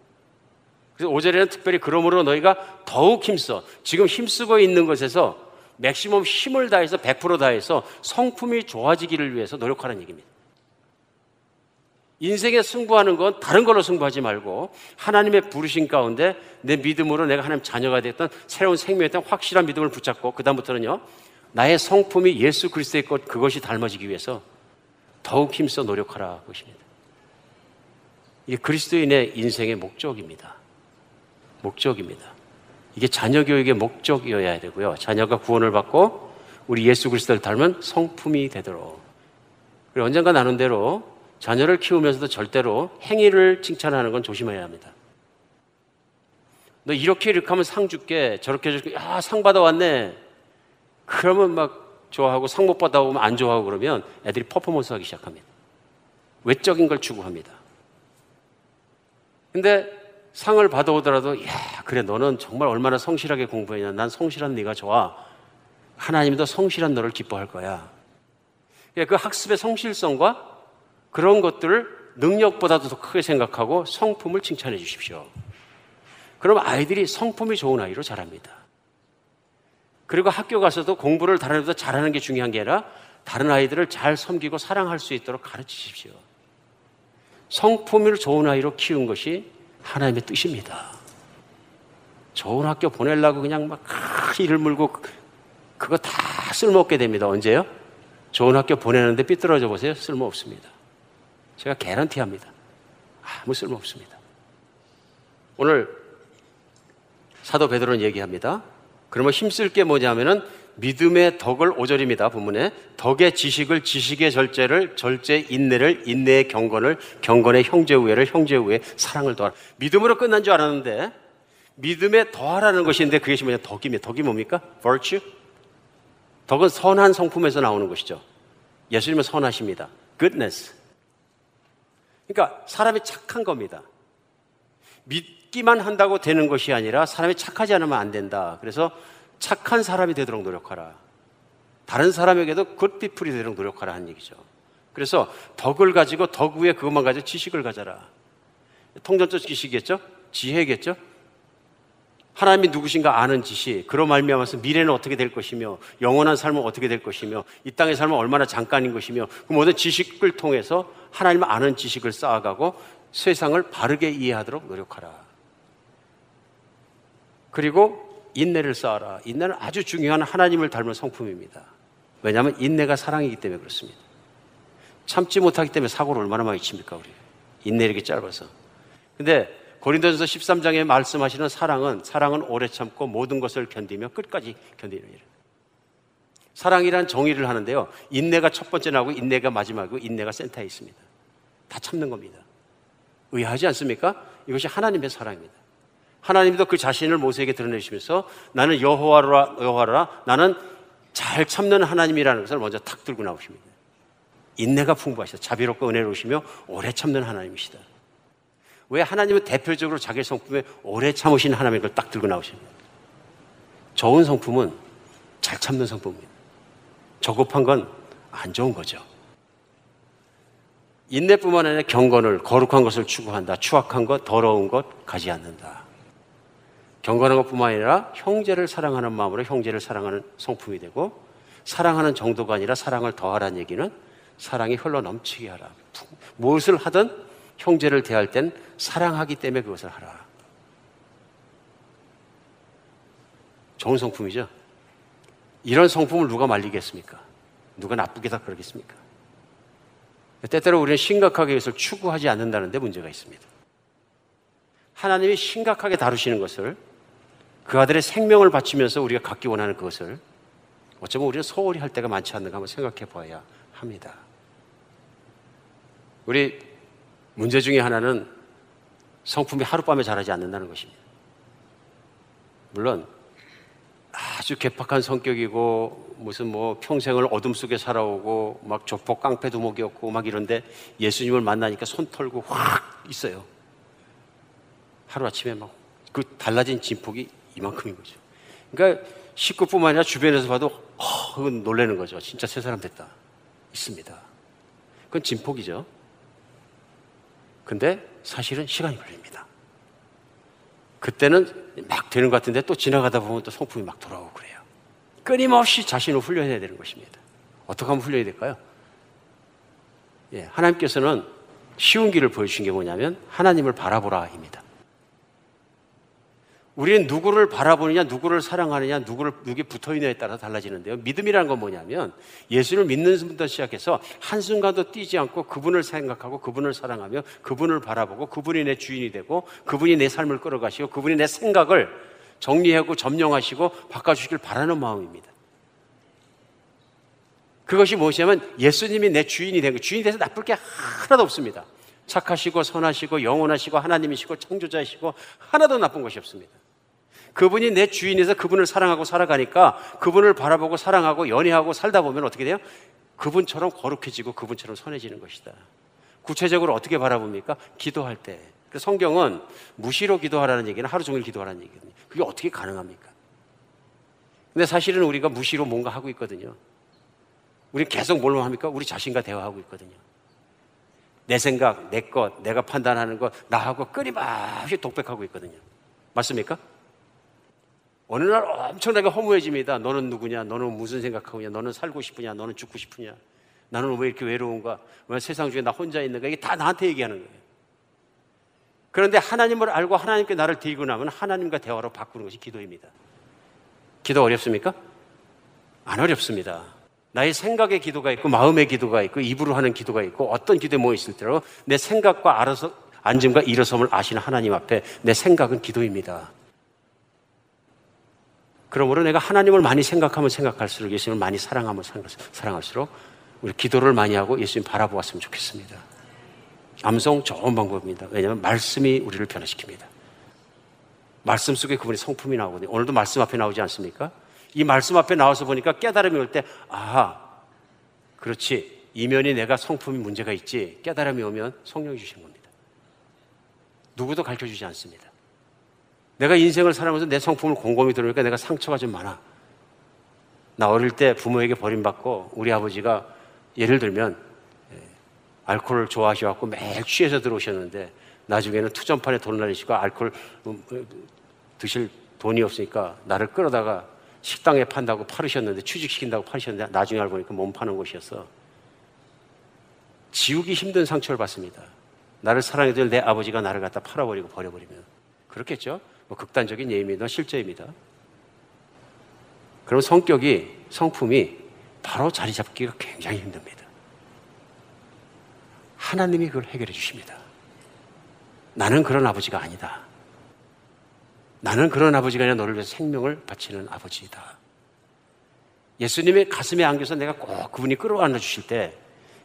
그래서 5절에는 특별히 그러므로 너희가 더욱 힘써 지금 힘쓰고 있는 것에서 맥시멈 힘을 다해서 100% 다해서 성품이 좋아지기를 위해서 노력하라는 얘기입니다. 인생에 승부하는 건 다른 걸로 승부하지 말고 하나님의 부르신 가운데 내 믿음으로 내가 하나님 자녀가 됐던 새로운 생명에 대한 확실한 믿음을 붙잡고 그다음부터는요 나의 성품이 예수 그리스도의 것 그것이 닮아지기 위해서 더욱 힘써 노력하라 것입니다. 이게 그리스도인의 인생의 목적입니다. 목적입니다. 이게 자녀 교육의 목적이어야 되고요. 자녀가 구원을 받고 우리 예수 그리스도를 닮은 성품이 되도록. 그리고 언젠가 나눈 대로 자녀를 키우면서도 절대로 행위를 칭찬하는 건 조심해야 합니다. 너 이렇게 이렇게 하면 상 줄게, 저렇게 줄게, 야, 상 받아왔네. 그러면 막 좋아하고 상 못 받아오면 안 좋아하고 그러면 애들이 퍼포먼스 하기 시작합니다. 외적인 걸 추구합니다. 근데 상을 받아오더라도, 야, 그래, 너는 정말 얼마나 성실하게 공부했냐. 난 성실한 네가 좋아. 하나님도 성실한 너를 기뻐할 거야. 그 학습의 성실성과 그런 것들을 능력보다도 더 크게 생각하고 성품을 칭찬해 주십시오. 그럼 아이들이 성품이 좋은 아이로 자랍니다. 그리고 학교 가서도 공부를 다른 애보다 잘하는 게 중요한 게 아니라 다른 아이들을 잘 섬기고 사랑할 수 있도록 가르치십시오. 성품을 좋은 아이로 키운 것이 하나님의 뜻입니다. 좋은 학교 보내려고 그냥 막 이를 물고 그거 다 쓸모없게 됩니다. 언제요? 좋은 학교 보내는데 삐뚤어져 보세요. 쓸모없습니다. 제가 개런티 합니다. 아무 쓸모 없습니다. 오늘 사도 베드로는 얘기합니다. 그러면 힘쓸 게 뭐냐면은 믿음의 덕을 오절입니다. 본문에 덕의 지식을 지식의 절제를 절제 인내를 인내의 경건을 경건의 형제 우애를 형제 우애 사랑을 더하라. 믿음으로 끝난 줄 알았는데 믿음에 더하라는 것인데 그것이 뭐냐 덕이며 덕이 뭡니까? virtue. 덕은 선한 성품에서 나오는 것이죠. 예수님은 선하십니다. goodness. 그러니까 사람이 착한 겁니다. 믿기만 한다고 되는 것이 아니라 사람이 착하지 않으면 안 된다. 그래서 착한 사람이 되도록 노력하라. 다른 사람에게도 굿비풀이 되도록 노력하라 하는 얘기죠. 그래서 덕을 가지고 덕 위에 그것만 가지고 지식을 가져라. 통전적 지식이겠죠? 지혜겠죠? 하나님이 누구신가 아는 지식, 그로 말미암아서 미래는 어떻게 될 것이며 영원한 삶은 어떻게 될 것이며 이 땅의 삶은 얼마나 잠깐인 것이며 그 모든 지식을 통해서 하나님 아는 지식을 쌓아가고 세상을 바르게 이해하도록 노력하라. 그리고 인내를 쌓아라. 인내는 아주 중요한 하나님을 닮은 성품입니다. 왜냐하면 인내가 사랑이기 때문에 그렇습니다. 참지 못하기 때문에 사고를 얼마나 많이 칩니까, 우리. 인내 이렇게 짧아서. 근데 고린도전서 13장에 말씀하시는 사랑은 사랑은 오래 참고 모든 것을 견디며 끝까지 견디는 일. 사랑이란 정의를 하는데요. 인내가 첫 번째 나오고 인내가 마지막이고 인내가 센터에 있습니다. 다 참는 겁니다. 의아하지 않습니까? 이것이 하나님의 사랑입니다. 하나님도 그 자신을 모세에게 드러내시면서 나는 여호와라 여호와라 나는 잘 참는 하나님이라는 것을 먼저 탁 들고 나오십니다. 인내가 풍부하시다. 자비롭고 은혜로우시며 오래 참는 하나님이시다. 왜 하나님은 대표적으로 자기 성품에 오래 참으신 하나님의 걸딱 들고 나오십니다. 좋은 성품은 잘 참는 성품입니다. 저급한 건 안 좋은 거죠. 인내뿐만 아니라 경건을 거룩한 것을 추구한다. 추악한 것, 더러운 것 가지 않는다. 경건한 것뿐만 아니라 형제를 사랑하는 마음으로 형제를 사랑하는 성품이 되고 사랑하는 정도가 아니라 사랑을 더하라는 얘기는 사랑이 흘러 넘치게 하라. 무엇을 하든 형제를 대할 땐 사랑하기 때문에 그것을 하라. 좋은 성품이죠. 이런 성품을 누가 말리겠습니까? 누가 나쁘게 다 그러겠습니까? 때때로 우리는 심각하게 이것을 추구하지 않는다는데 문제가 있습니다. 하나님이 심각하게 다루시는 것을 그 아들의 생명을 바치면서 우리가 갖기 원하는 그것을 어쩌면 우리는 소홀히 할 때가 많지 않는가 한번 생각해 봐야 합니다. 우리 문제 중에 하나는 성품이 하룻밤에 자라지 않는다는 것입니다. 물론 아주 괴팍한 성격이고 무슨 뭐 평생을 어둠 속에 살아오고 막 조폭 깡패 두목이었고 막 이런데 예수님을 만나니까 손 털고 확 있어요. 하루아침에 막 그 달라진 진폭이 이만큼인 거죠. 그러니까 식구뿐만 아니라 주변에서 봐도 어, 그건 놀라는 거죠. 진짜 새 사람 됐다. 있습니다. 그건 진폭이죠. 근데 사실은 시간이 걸립니다. 그때는 막 되는 것 같은데 또 지나가다 보면 또 성품이 막 돌아오고 그래요. 끊임없이 자신을 훈련해야 되는 것입니다. 어떻게 하면 훈련이 될까요? 예, 하나님께서는 쉬운 길을 보여주신 게 뭐냐면 하나님을 바라보라입니다. 우리는 누구를 바라보느냐, 누구를 사랑하느냐, 누구를 누구에 붙어 있느냐에 따라 달라지는데요. 믿음이라는 건 뭐냐면 예수를 믿는 순부터 시작해서 한 순간도 뛰지 않고 그분을 생각하고 그분을 사랑하며 그분을 바라보고 그분이 내 주인이 되고 그분이 내 삶을 끌어가시고 그분이 내 생각을 정리하고 점령하시고 바꿔주시길 바라는 마음입니다. 그것이 무엇이냐면 예수님이 내 주인이 된 거, 주인이 돼서 나쁠 게 하나도 없습니다. 착하시고 선하시고 영원하시고 하나님이시고 창조자이시고 하나도 나쁜 것이 없습니다. 그분이 내 주인에서 그분을 사랑하고 살아가니까 그분을 바라보고 사랑하고 연애하고 살다 보면 어떻게 돼요? 그분처럼 거룩해지고 그분처럼 선해지는 것이다. 구체적으로 어떻게 바라봅니까? 기도할 때. 그 성경은 무시로 기도하라는 얘기는 하루 종일 기도하라는 얘기거든요. 그게 어떻게 가능합니까? 근데 사실은 우리가 무시로 뭔가 하고 있거든요. 우리 계속 뭘로 합니까? 우리 자신과 대화하고 있거든요. 내 생각, 내 것, 내가 판단하는 것, 나하고 끊임없이 독백하고 있거든요. 맞습니까? 어느 날 엄청나게 허무해집니다. 너는 누구냐? 너는 무슨 생각하고 냐 너는 살고 싶으냐? 너는 죽고 싶으냐? 나는 왜 이렇게 외로운가? 왜 세상 중에 나 혼자 있는가? 이게 다 나한테 얘기하는 거예요. 그런데 하나님을 알고 하나님께 나를 데리고 나면 하나님과 대화로 바꾸는 것이 기도입니다. 기도 어렵습니까? 안 어렵습니다. 나의 생각의 기도가 있고 마음의 기도가 있고 입으로 하는 기도가 있고 어떤 기도에 뭐 있을지라도 내 생각과 알아서 앉음과 일어섬을 아시는 하나님 앞에 내 생각은 기도입니다. 그러므로 내가 하나님을 많이 생각하면 생각할수록 예수님을 많이 사랑하면 사랑할수록 우리 기도를 많이 하고 예수님 바라보았으면 좋겠습니다. 암송 좋은 방법입니다. 왜냐하면 말씀이 우리를 변화시킵니다. 말씀 속에 그분의 성품이 나오거든요. 오늘도 말씀 앞에 나오지 않습니까? 이 말씀 앞에 나와서 보니까 깨달음이 올 때, 아, 그렇지. 이면이 내가 성품이 문제가 있지. 깨달음이 오면 성령이 주시는 겁니다. 누구도 가르쳐 주지 않습니다. 내가 인생을 살아가면서 내 성품을 곰곰이 들으니까 내가 상처가 좀 많아. 나 어릴 때 부모에게 버림받고 우리 아버지가 예를 들면 예, 알코올을 좋아하셔갖고 매일 취해서 들어오셨는데 나중에는 투전판에 돈 날리시고 알코올 음, 음, 드실 돈이 없으니까 나를 끌어다가 식당에 판다고 팔으셨는데 취직시킨다고 팔으셨는데 나중에 알고 보니까 몸 파는 곳이었어. 지우기 힘든 상처를 받습니다. 나를 사랑해줄 내 아버지가 나를 갖다 팔아버리고 버려버리면 그렇겠죠? 뭐 극단적인 예입니다. 실제입니다. 그럼 성격이, 성품이 바로 자리 잡기가 굉장히 힘듭니다. 하나님이 그걸 해결해 주십니다. 나는 그런 아버지가 아니다. 나는 그런 아버지가 아니라 너를 위해서 생명을 바치는 아버지이다. 예수님의 가슴에 안겨서 내가 꼭 그분이 끌어안아 주실 때,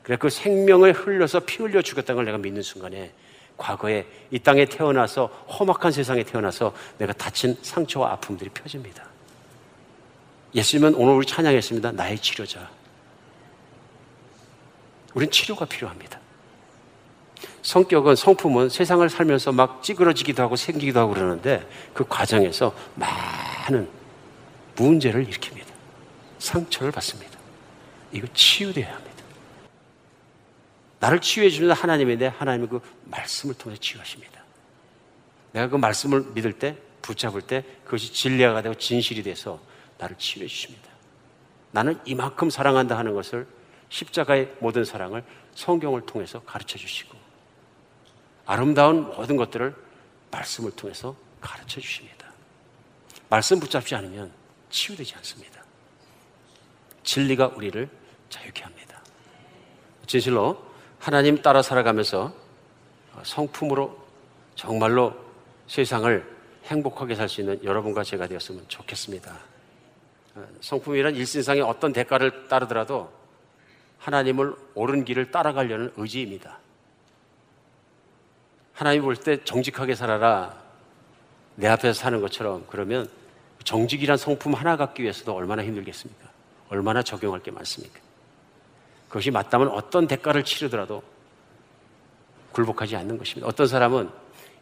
그래 그 생명을 흘려서 피 흘려 죽였다는 걸 내가 믿는 순간에 과거에 이 땅에 태어나서 험악한 세상에 태어나서 내가 다친 상처와 아픔들이 펴집니다. 예수님은 오늘 우리 찬양했습니다. 나의 치료자. 우린 치료가 필요합니다. 성격은 성품은 세상을 살면서 막 찌그러지기도 하고 생기기도 하고 그러는데 그 과정에서 많은 문제를 일으킵니다. 상처를 받습니다. 이거 치유돼야 합니다. 나를 치유해 주는 하나님인데 하나님은 그 말씀을 통해 치유하십니다. 내가 그 말씀을 믿을 때 붙잡을 때 그것이 진리가 되고 진실이 돼서 나를 치유해 주십니다. 나는 이만큼 사랑한다 하는 것을 십자가의 모든 사랑을 성경을 통해서 가르쳐 주시고 아름다운 모든 것들을 말씀을 통해서 가르쳐 주십니다. 말씀 붙잡지 않으면 치유되지 않습니다. 진리가 우리를 자유케 합니다. 진실로 하나님 따라 살아가면서 성품으로 정말로 세상을 행복하게 살 수 있는 여러분과 제가 되었으면 좋겠습니다. 성품이란 일신상의 어떤 대가를 따르더라도 하나님을 옳은 길을 따라가려는 의지입니다. 하나님 볼 때 정직하게 살아라. 내 앞에서 사는 것처럼 그러면 정직이란 성품 하나 갖기 위해서도 얼마나 힘들겠습니까? 얼마나 적용할 게 많습니까? 그것이 맞다면 어떤 대가를 치르더라도 굴복하지 않는 것입니다. 어떤 사람은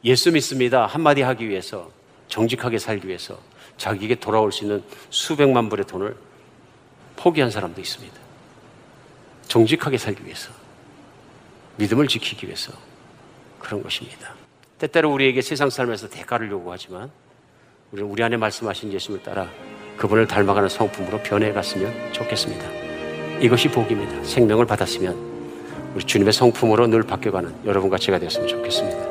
예수 믿습니다. 한마디 하기 위해서 정직하게 살기 위해서 자기에게 돌아올 수 있는 수백만 불의 돈을 포기한 사람도 있습니다. 정직하게 살기 위해서 믿음을 지키기 위해서 그런 것입니다. 때때로 우리에게 세상 삶에서 대가를 요구하지만 우리는 우리 안에 말씀하신 예수님을 따라 그분을 닮아가는 성품으로 변해갔으면 좋겠습니다. 이것이 복입니다. 생명을 받았으면 우리 주님의 성품으로 늘 바뀌어가는 여러분과 제가 되었으면 좋겠습니다.